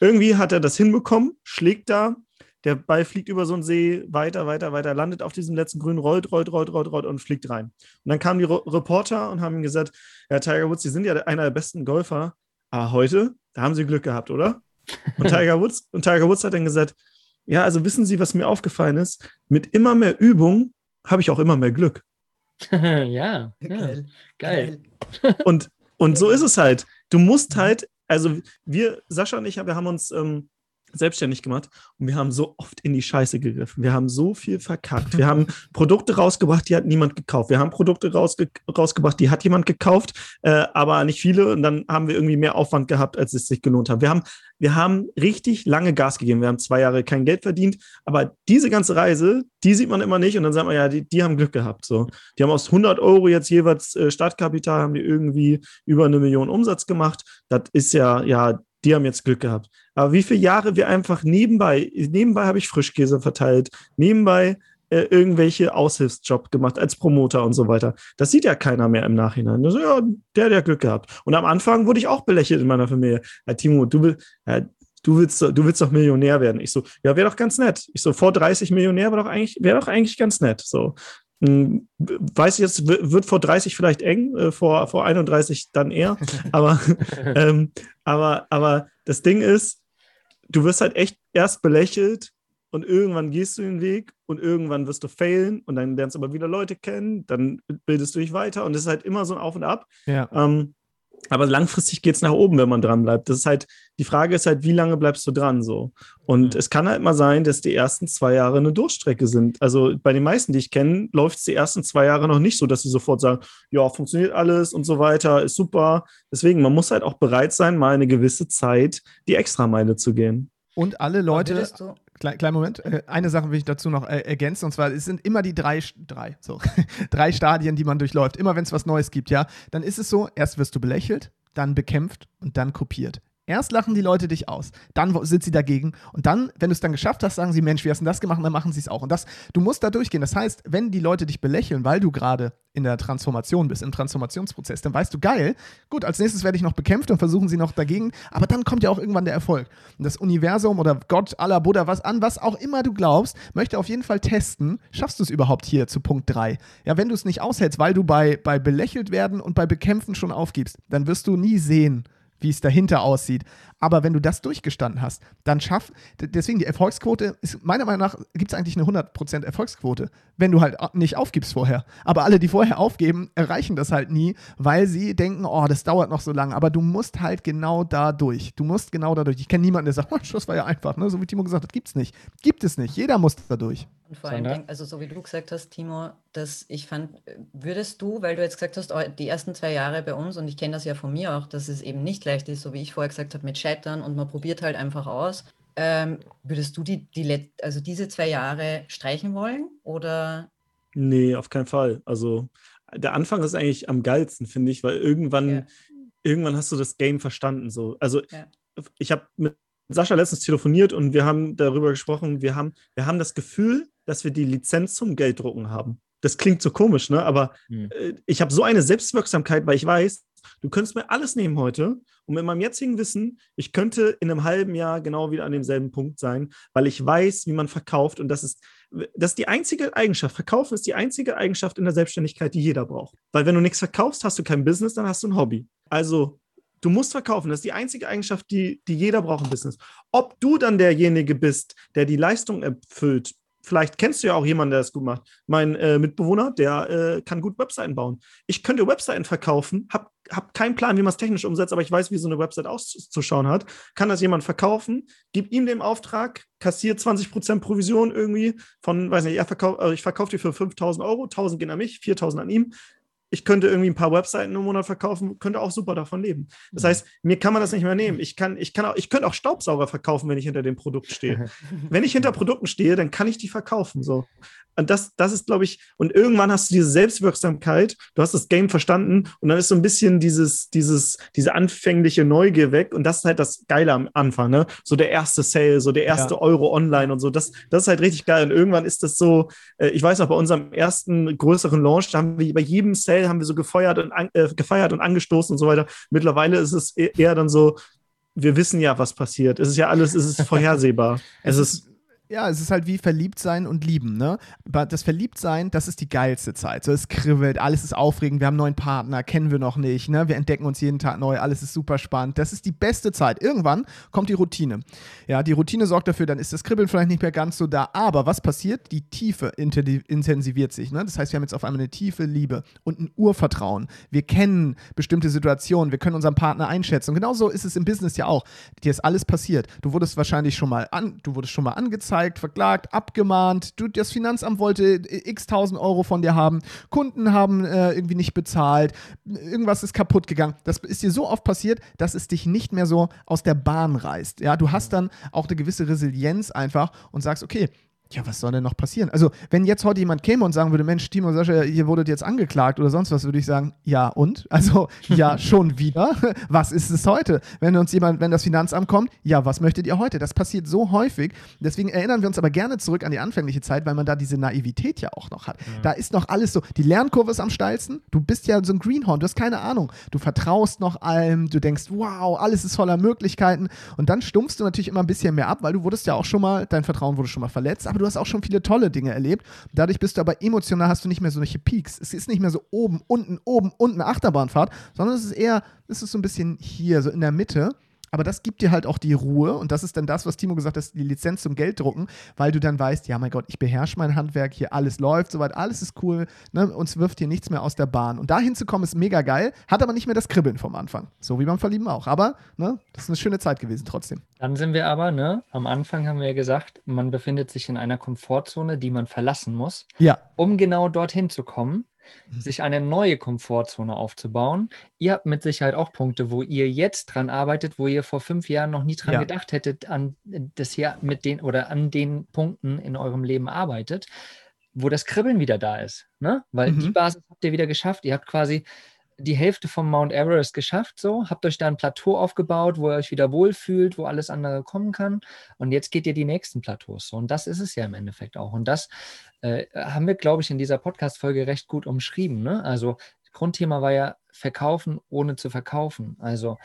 Irgendwie hat er das hinbekommen, schlägt da, der Ball fliegt über so einen See weiter, weiter, weiter, landet auf diesem letzten Grün, rollt, rollt, rollt, rollt, rollt und fliegt rein. Und dann kamen die Reporter und haben ihm gesagt: Ja, Tiger Woods, Sie sind ja einer der besten Golfer. Aber heute, da haben Sie Glück gehabt, oder? Und *laughs* Tiger Woods, und Tiger Woods hat dann gesagt: Ja, also wissen Sie, was mir aufgefallen ist? Mit immer mehr Übung habe ich auch immer mehr Glück. *laughs* ja, ja, geil. geil. Und, und so ist es halt. Du musst halt, also wir, Sascha und ich, wir haben uns ähm, selbstständig gemacht und wir haben so oft in die Scheiße gegriffen. Wir haben so viel verkackt. Wir haben *laughs* Produkte rausgebracht, die hat niemand gekauft. Wir haben Produkte rausge rausgebracht, die hat jemand gekauft, äh, aber nicht viele. Und dann haben wir irgendwie mehr Aufwand gehabt, als es sich gelohnt hat. Wir haben, wir haben richtig lange Gas gegeben. Wir haben zwei Jahre kein Geld verdient, aber diese ganze Reise, die sieht man immer nicht. Und dann sagt man, ja, die, die haben Glück gehabt. So, die haben aus 100 Euro jetzt jeweils äh, Startkapital, haben die irgendwie über eine Million Umsatz gemacht. Das ist ja, ja, die haben jetzt Glück gehabt. Aber wie viele Jahre wir einfach nebenbei, nebenbei habe ich Frischkäse verteilt, nebenbei äh, irgendwelche Aushilfsjob gemacht als Promoter und so weiter. Das sieht ja keiner mehr im Nachhinein. So, ja, der, der Glück gehabt. Und am Anfang wurde ich auch belächelt in meiner Familie. Ja, Timo, du, will, ja, du willst, du willst doch Millionär werden. Ich so, ja, wäre doch ganz nett. Ich so, vor 30 Millionär wäre doch eigentlich, wäre doch eigentlich ganz nett. So. Hm, weiß ich jetzt, wird vor 30 vielleicht eng, äh, vor, vor 31 dann eher. *laughs* Aber, ähm, aber, aber das Ding ist, du wirst halt echt erst belächelt und irgendwann gehst du den Weg und irgendwann wirst du failen und dann lernst du aber wieder Leute kennen, dann bildest du dich weiter und es ist halt immer so ein Auf und Ab. Ja. Ähm, aber langfristig geht es nach oben, wenn man dran bleibt. Das ist halt, die Frage ist halt, wie lange bleibst du dran so? Und mhm. es kann halt mal sein, dass die ersten zwei Jahre eine Durchstrecke sind. Also bei den meisten, die ich kenne, läuft es die ersten zwei Jahre noch nicht so, dass sie sofort sagen, ja, funktioniert alles und so weiter, ist super. Deswegen, man muss halt auch bereit sein, mal eine gewisse Zeit die Extrameile zu gehen. Und alle Leute, Klein, kleinen Moment. Äh, eine Sache will ich dazu noch äh, ergänzen, und zwar, es sind immer die drei, drei, so, *laughs* drei Stadien, die man durchläuft. Immer wenn es was Neues gibt, ja, dann ist es so, erst wirst du belächelt, dann bekämpft und dann kopiert. Erst lachen die Leute dich aus, dann sind sie dagegen und dann, wenn du es dann geschafft hast, sagen sie, Mensch, wie hast du das gemacht? Und dann machen sie es auch. Und das, du musst da durchgehen. Das heißt, wenn die Leute dich belächeln, weil du gerade in der Transformation bist, im Transformationsprozess, dann weißt du, geil, gut, als nächstes werde ich noch bekämpft und versuchen sie noch dagegen, aber dann kommt ja auch irgendwann der Erfolg. Und das Universum oder Gott, Allah, Buddha, was an, was auch immer du glaubst, möchte auf jeden Fall testen, schaffst du es überhaupt hier zu Punkt 3. Ja, wenn du es nicht aushältst, weil du bei, bei belächelt werden und bei bekämpfen schon aufgibst, dann wirst du nie sehen, wie es dahinter aussieht. Aber wenn du das durchgestanden hast, dann schaff, deswegen die Erfolgsquote ist, meiner Meinung nach, gibt es eigentlich eine 100% Erfolgsquote, wenn du halt nicht aufgibst vorher. Aber alle, die vorher aufgeben, erreichen das halt nie, weil sie denken, oh, das dauert noch so lange. Aber du musst halt genau da durch. Du musst genau da durch. Ich kenne niemanden, der sagt, *laughs* oh, das war ja einfach, ne? so wie Timo gesagt hat, gibt es nicht. Gibt es nicht. Jeder muss da durch. Und vor allem, also so wie du gesagt hast, Timo, dass ich fand, würdest du, weil du jetzt gesagt hast, oh, die ersten zwei Jahre bei uns, und ich kenne das ja von mir auch, dass es eben nicht leicht ist, so wie ich vorher gesagt habe, mit Scheitern und man probiert halt einfach aus. Ähm, würdest du die, die also diese zwei Jahre streichen wollen? Oder? Nee, auf keinen Fall. Also der Anfang ist eigentlich am geilsten, finde ich, weil irgendwann, ja. irgendwann hast du das Game verstanden. So. Also ja. ich habe mit Sascha letztens telefoniert und wir haben darüber gesprochen, wir haben, wir haben das Gefühl, dass wir die Lizenz zum Gelddrucken haben. Das klingt so komisch, ne? Aber hm. äh, ich habe so eine Selbstwirksamkeit, weil ich weiß, du könntest mir alles nehmen heute und mit meinem jetzigen Wissen, ich könnte in einem halben Jahr genau wieder an demselben Punkt sein, weil ich weiß, wie man verkauft und das ist, das ist die einzige Eigenschaft. Verkaufen ist die einzige Eigenschaft in der Selbstständigkeit, die jeder braucht. Weil wenn du nichts verkaufst, hast du kein Business, dann hast du ein Hobby. Also Du musst verkaufen. Das ist die einzige Eigenschaft, die, die jeder braucht im Business. Ob du dann derjenige bist, der die Leistung erfüllt, vielleicht kennst du ja auch jemanden, der das gut macht. Mein äh, Mitbewohner, der äh, kann gut Webseiten bauen. Ich könnte Webseiten verkaufen, habe hab keinen Plan, wie man es technisch umsetzt, aber ich weiß, wie so eine Website auszuschauen hat. Kann das jemand verkaufen, gib ihm den Auftrag, kassiert 20% Provision irgendwie von, weiß nicht, er verkauf, also ich verkaufe die für 5000 Euro, 1000 gehen an mich, 4000 an ihm ich könnte irgendwie ein paar Webseiten im Monat verkaufen, könnte auch super davon leben. Das mhm. heißt, mir kann man das nicht mehr nehmen. Ich kann, ich kann auch, ich könnte auch Staubsauger verkaufen, wenn ich hinter dem Produkt stehe. *laughs* wenn ich hinter Produkten stehe, dann kann ich die verkaufen. So. Und das, das ist, glaube ich, und irgendwann hast du diese Selbstwirksamkeit, du hast das Game verstanden und dann ist so ein bisschen dieses, dieses, diese anfängliche Neugier weg und das ist halt das Geile am Anfang, ne? So der erste Sale, so der erste ja. Euro online und so, das, das ist halt richtig geil und irgendwann ist das so, äh, ich weiß noch, bei unserem ersten größeren Launch, da haben wir bei jedem Sale haben wir so gefeuert und, an, äh, gefeiert und angestoßen und so weiter. Mittlerweile ist es e-, eher dann so, wir wissen ja, was passiert. Es ist ja alles, es ist *laughs* vorhersehbar. es ist ja, es ist halt wie verliebt sein und lieben, ne? Aber das Verliebtsein, das ist die geilste Zeit. So, es kribbelt, alles ist aufregend, wir haben einen neuen Partner, kennen wir noch nicht, ne? Wir entdecken uns jeden Tag neu, alles ist super spannend. Das ist die beste Zeit. Irgendwann kommt die Routine. Ja, die Routine sorgt dafür, dann ist das Kribbeln vielleicht nicht mehr ganz so da. Aber was passiert? Die Tiefe intensiviert sich, ne? Das heißt, wir haben jetzt auf einmal eine tiefe Liebe und ein Urvertrauen. Wir kennen bestimmte Situationen, wir können unseren Partner einschätzen. Und genauso ist es im Business ja auch. Dir ist alles passiert. Du wurdest wahrscheinlich schon mal an, du wurdest schon mal angezeigt angezeigt, verklagt, abgemahnt. Du, das Finanzamt wollte x tausend Euro von dir haben. Kunden haben äh, irgendwie nicht bezahlt. Irgendwas ist kaputt gegangen. Das ist dir so oft passiert, dass es dich nicht mehr so aus der Bahn reißt. Ja, du hast dann auch eine gewisse Resilienz einfach und sagst, okay, ja, was soll denn noch passieren? Also, wenn jetzt heute jemand käme und sagen würde, Mensch, Timo, Sascha, hier wurdet jetzt angeklagt oder sonst was, würde ich sagen, ja und? Also, *laughs* ja, schon wieder. Was ist es heute? Wenn uns jemand, wenn das Finanzamt kommt, ja, was möchtet ihr heute? Das passiert so häufig. Deswegen erinnern wir uns aber gerne zurück an die anfängliche Zeit, weil man da diese Naivität ja auch noch hat. Mhm. Da ist noch alles so, die Lernkurve ist am steilsten. Du bist ja so ein Greenhorn, du hast keine Ahnung. Du vertraust noch allem, du denkst, wow, alles ist voller Möglichkeiten. Und dann stumpfst du natürlich immer ein bisschen mehr ab, weil du wurdest ja auch schon mal, dein Vertrauen wurde schon mal verletzt, aber du hast auch schon viele tolle Dinge erlebt. Dadurch bist du aber emotional, hast du nicht mehr solche Peaks. Es ist nicht mehr so oben, unten, oben, unten Achterbahnfahrt, sondern es ist eher, es ist so ein bisschen hier, so in der Mitte. Aber das gibt dir halt auch die Ruhe und das ist dann das, was Timo gesagt hat, die Lizenz zum Gelddrucken, weil du dann weißt, ja mein Gott, ich beherrsche mein Handwerk, hier alles läuft, soweit alles ist cool, ne, uns wirft hier nichts mehr aus der Bahn. Und da hinzukommen ist mega geil, hat aber nicht mehr das Kribbeln vom Anfang. So wie beim Verlieben auch. Aber ne, das ist eine schöne Zeit gewesen trotzdem. Dann sind wir aber, ne, am Anfang haben wir ja gesagt, man befindet sich in einer Komfortzone, die man verlassen muss. Ja. Um genau dorthin zu kommen. Sich eine neue Komfortzone aufzubauen. Ihr habt mit Sicherheit auch Punkte, wo ihr jetzt dran arbeitet, wo ihr vor fünf Jahren noch nie dran ja. gedacht hättet, an das hier mit den oder an den Punkten in eurem Leben arbeitet, wo das Kribbeln wieder da ist. Ne? Weil mhm. die Basis habt ihr wieder geschafft. Ihr habt quasi die Hälfte vom Mount Everest geschafft, so, habt euch da ein Plateau aufgebaut, wo ihr euch wieder wohlfühlt, wo alles andere kommen kann. Und jetzt geht ihr die nächsten Plateaus. So. Und das ist es ja im Endeffekt auch. Und das äh, haben wir, glaube ich, in dieser Podcast-Folge recht gut umschrieben. Ne? Also, Grundthema war ja verkaufen, ohne zu verkaufen. Also,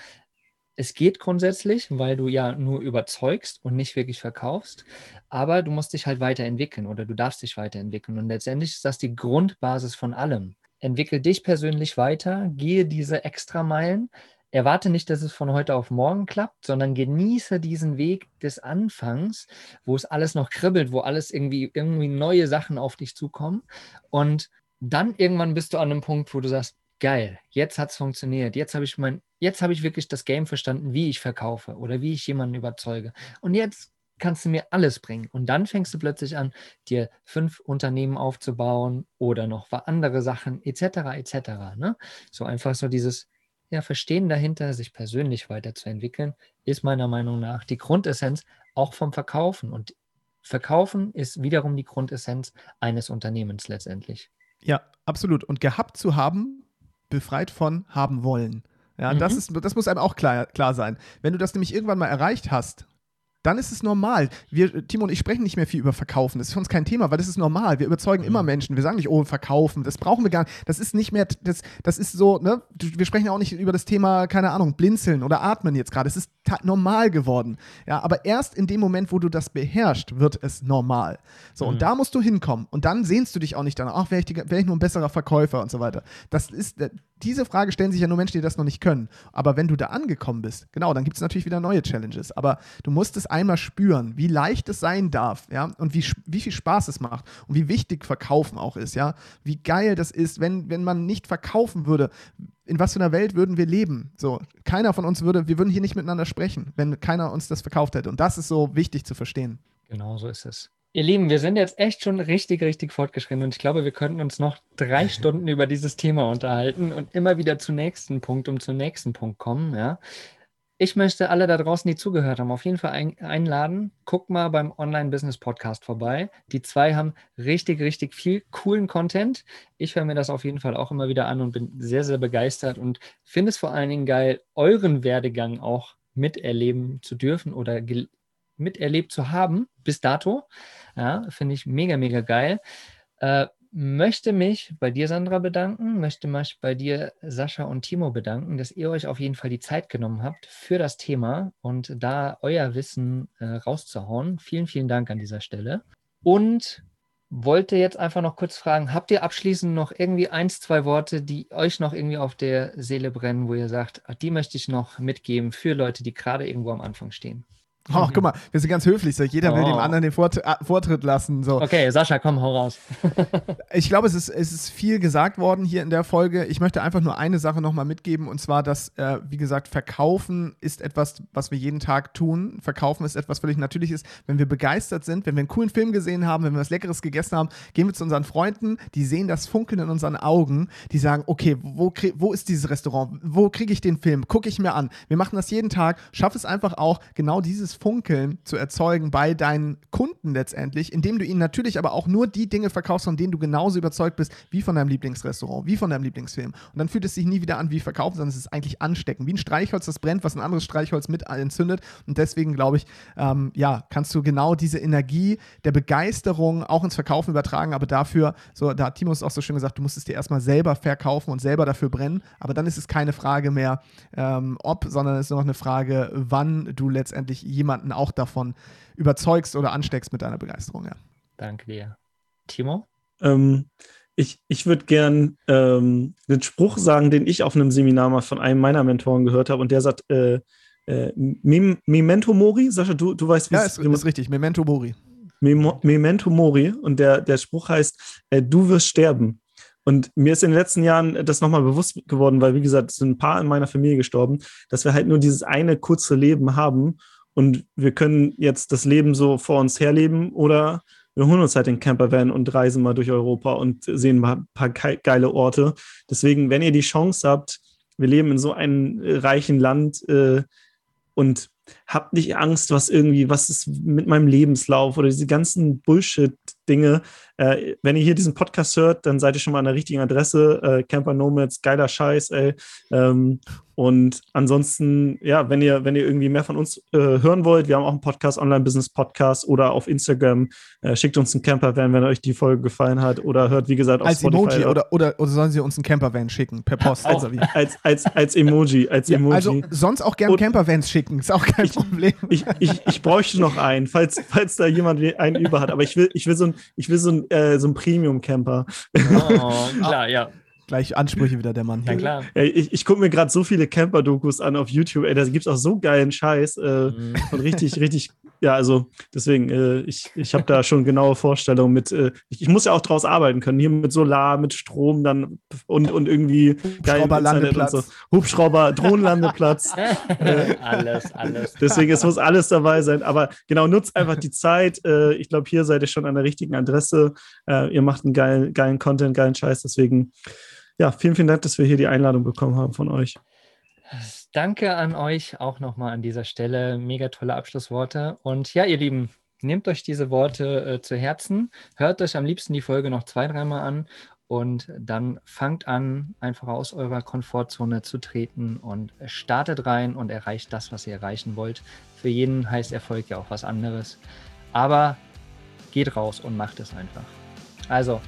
es geht grundsätzlich, weil du ja nur überzeugst und nicht wirklich verkaufst, aber du musst dich halt weiterentwickeln oder du darfst dich weiterentwickeln. Und letztendlich ist das die Grundbasis von allem entwickel dich persönlich weiter, gehe diese Extrameilen, erwarte nicht, dass es von heute auf morgen klappt, sondern genieße diesen Weg des Anfangs, wo es alles noch kribbelt, wo alles irgendwie, irgendwie neue Sachen auf dich zukommen. Und dann irgendwann bist du an einem Punkt, wo du sagst, geil, jetzt hat es funktioniert, jetzt habe ich mein, jetzt habe ich wirklich das Game verstanden, wie ich verkaufe oder wie ich jemanden überzeuge. Und jetzt kannst du mir alles bringen. Und dann fängst du plötzlich an, dir fünf Unternehmen aufzubauen oder noch andere Sachen etc. etc. Ne? So einfach so dieses ja, Verstehen dahinter, sich persönlich weiterzuentwickeln, ist meiner Meinung nach die Grundessenz auch vom Verkaufen. Und Verkaufen ist wiederum die Grundessenz eines Unternehmens letztendlich. Ja, absolut. Und gehabt zu haben, befreit von haben wollen. Ja, mhm. das, ist, das muss einem auch klar, klar sein. Wenn du das nämlich irgendwann mal erreicht hast, dann ist es normal. Wir, Timo und ich sprechen nicht mehr viel über Verkaufen. Das ist für uns kein Thema, weil das ist normal. Wir überzeugen immer Menschen. Wir sagen nicht, oh, verkaufen. Das brauchen wir gar nicht. Das ist nicht mehr, das, das ist so, ne? Wir sprechen ja auch nicht über das Thema, keine Ahnung, blinzeln oder atmen jetzt gerade. Es ist normal geworden. Ja, aber erst in dem Moment, wo du das beherrschst, wird es normal. So, mhm. und da musst du hinkommen. Und dann sehnst du dich auch nicht danach, ach, wäre ich, wär ich nur ein besserer Verkäufer und so weiter. Das ist, diese Frage stellen sich ja nur Menschen, die das noch nicht können. Aber wenn du da angekommen bist, genau, dann gibt es natürlich wieder neue Challenges. Aber du musst es einmal spüren, wie leicht es sein darf, ja, und wie, wie viel Spaß es macht und wie wichtig Verkaufen auch ist, ja. Wie geil das ist, wenn, wenn man nicht verkaufen würde. In was für einer Welt würden wir leben? So, keiner von uns würde, wir würden hier nicht miteinander sprechen, wenn keiner uns das verkauft hätte. Und das ist so wichtig zu verstehen. Genau so ist es. Ihr Lieben, wir sind jetzt echt schon richtig, richtig fortgeschritten und ich glaube, wir könnten uns noch drei *laughs* Stunden über dieses Thema unterhalten und immer wieder zum nächsten Punkt, um zum nächsten Punkt kommen. Ja. Ich möchte alle da draußen, die zugehört haben, auf jeden Fall ein, einladen. Guck mal beim Online-Business-Podcast vorbei. Die zwei haben richtig, richtig viel coolen Content. Ich höre mir das auf jeden Fall auch immer wieder an und bin sehr, sehr begeistert und finde es vor allen Dingen geil, euren Werdegang auch miterleben zu dürfen oder miterlebt zu haben bis dato. Ja, finde ich mega, mega geil. Äh, möchte mich bei dir, Sandra, bedanken, möchte mich bei dir, Sascha und Timo bedanken, dass ihr euch auf jeden Fall die Zeit genommen habt für das Thema und da euer Wissen äh, rauszuhauen. Vielen, vielen Dank an dieser Stelle. Und wollte jetzt einfach noch kurz fragen, habt ihr abschließend noch irgendwie eins, zwei Worte, die euch noch irgendwie auf der Seele brennen, wo ihr sagt, die möchte ich noch mitgeben für Leute, die gerade irgendwo am Anfang stehen? Oh, guck mal, wir sind ganz höflich. So. Jeder oh. will dem oh. anderen den Vort äh, Vortritt lassen. So. Okay, Sascha, komm, hau raus. *laughs* ich glaube, es ist, es ist viel gesagt worden hier in der Folge. Ich möchte einfach nur eine Sache nochmal mitgeben. Und zwar, dass, äh, wie gesagt, Verkaufen ist etwas, was wir jeden Tag tun. Verkaufen ist etwas völlig Natürliches. Wenn wir begeistert sind, wenn wir einen coolen Film gesehen haben, wenn wir was Leckeres gegessen haben, gehen wir zu unseren Freunden, die sehen das Funkeln in unseren Augen. Die sagen, okay, wo, wo ist dieses Restaurant? Wo kriege ich den Film? Gucke ich mir an. Wir machen das jeden Tag. Schaff es einfach auch, genau dieses Funkeln zu erzeugen bei deinen Kunden letztendlich, indem du ihnen natürlich aber auch nur die Dinge verkaufst, von denen du genauso überzeugt bist, wie von deinem Lieblingsrestaurant, wie von deinem Lieblingsfilm. Und dann fühlt es sich nie wieder an wie Verkaufen, sondern es ist eigentlich anstecken. Wie ein Streichholz, das brennt, was ein anderes Streichholz mit entzündet. Und deswegen glaube ich, ähm, ja, kannst du genau diese Energie der Begeisterung auch ins Verkaufen übertragen, aber dafür, so, da hat Timus auch so schön gesagt, du musst es dir erstmal selber verkaufen und selber dafür brennen. Aber dann ist es keine Frage mehr, ähm, ob, sondern es ist nur noch eine Frage, wann du letztendlich jemanden auch davon überzeugst oder ansteckst mit deiner Begeisterung. Ja. Danke dir. Timo? Ähm, ich ich würde gern ähm, einen Spruch sagen, den ich auf einem Seminar mal von einem meiner Mentoren gehört habe und der sagt, äh, äh, Memento Mori, Sascha, du, du weißt, wie ja, es ist. Ja, ist richtig, Memento Mori. Memento Mori und der, der Spruch heißt, äh, du wirst sterben. Und mir ist in den letzten Jahren das nochmal bewusst geworden, weil, wie gesagt, es sind ein paar in meiner Familie gestorben, dass wir halt nur dieses eine kurze Leben haben und wir können jetzt das Leben so vor uns herleben oder wir holen uns halt den Campervan und reisen mal durch Europa und sehen mal ein paar geile Orte. Deswegen, wenn ihr die Chance habt, wir leben in so einem reichen Land äh, und habt nicht Angst, was irgendwie, was ist mit meinem Lebenslauf oder diese ganzen Bullshit-Dinge. Äh, wenn ihr hier diesen Podcast hört, dann seid ihr schon mal an der richtigen Adresse. Äh, Camper Nomads, geiler Scheiß, ey. Ähm, und ansonsten, ja, wenn ihr, wenn ihr irgendwie mehr von uns äh, hören wollt, wir haben auch einen Podcast, Online-Business-Podcast oder auf Instagram, äh, schickt uns einen Campervan, wenn euch die Folge gefallen hat oder hört, wie gesagt, auf als Spotify. Emoji oder, oder, oder sollen sie uns einen Campervan schicken, per Post? Auch, also als, als, als Emoji, als ja, Emoji. Also sonst auch gerne Campervans schicken, ist auch kein ich, Problem. Ich, ich, ich bräuchte noch einen, falls, falls da jemand einen über hat, aber ich will, ich will so ein, ich will so ein, äh, so ein Premium-Camper. Oh, *laughs* klar, ja. Gleich Ansprüche wieder der Mann hier. Na klar. Ey, ich ich gucke mir gerade so viele Camper-Dokus an auf YouTube. Ey, da gibt es auch so geilen Scheiß. Äh, mhm. Und richtig, richtig, ja, also deswegen, äh, ich, ich habe da schon genaue Vorstellungen mit, äh, ich, ich, muss ja auch draus arbeiten können. Hier mit Solar, mit Strom dann und, und irgendwie Hubschrauber-Landeplatz. So. Hubschrauber, Drohnenlandeplatz. *laughs* alles, alles. Deswegen, es muss alles dabei sein. Aber genau, nutzt einfach die Zeit. Äh, ich glaube, hier seid ihr schon an der richtigen Adresse. Äh, ihr macht einen geilen, geilen Content, geilen Scheiß. Deswegen ja, vielen, vielen Dank, dass wir hier die Einladung bekommen haben von euch. Danke an euch auch nochmal an dieser Stelle. Mega tolle Abschlussworte. Und ja, ihr Lieben, nehmt euch diese Worte äh, zu Herzen. Hört euch am liebsten die Folge noch zwei, dreimal an und dann fangt an, einfach aus eurer Komfortzone zu treten und startet rein und erreicht das, was ihr erreichen wollt. Für jeden heißt Erfolg ja auch was anderes. Aber geht raus und macht es einfach. Also,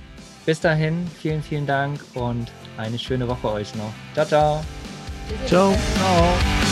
bis dahin, vielen, vielen Dank und eine schöne Woche euch noch. Ciao, ciao. Ciao. ciao.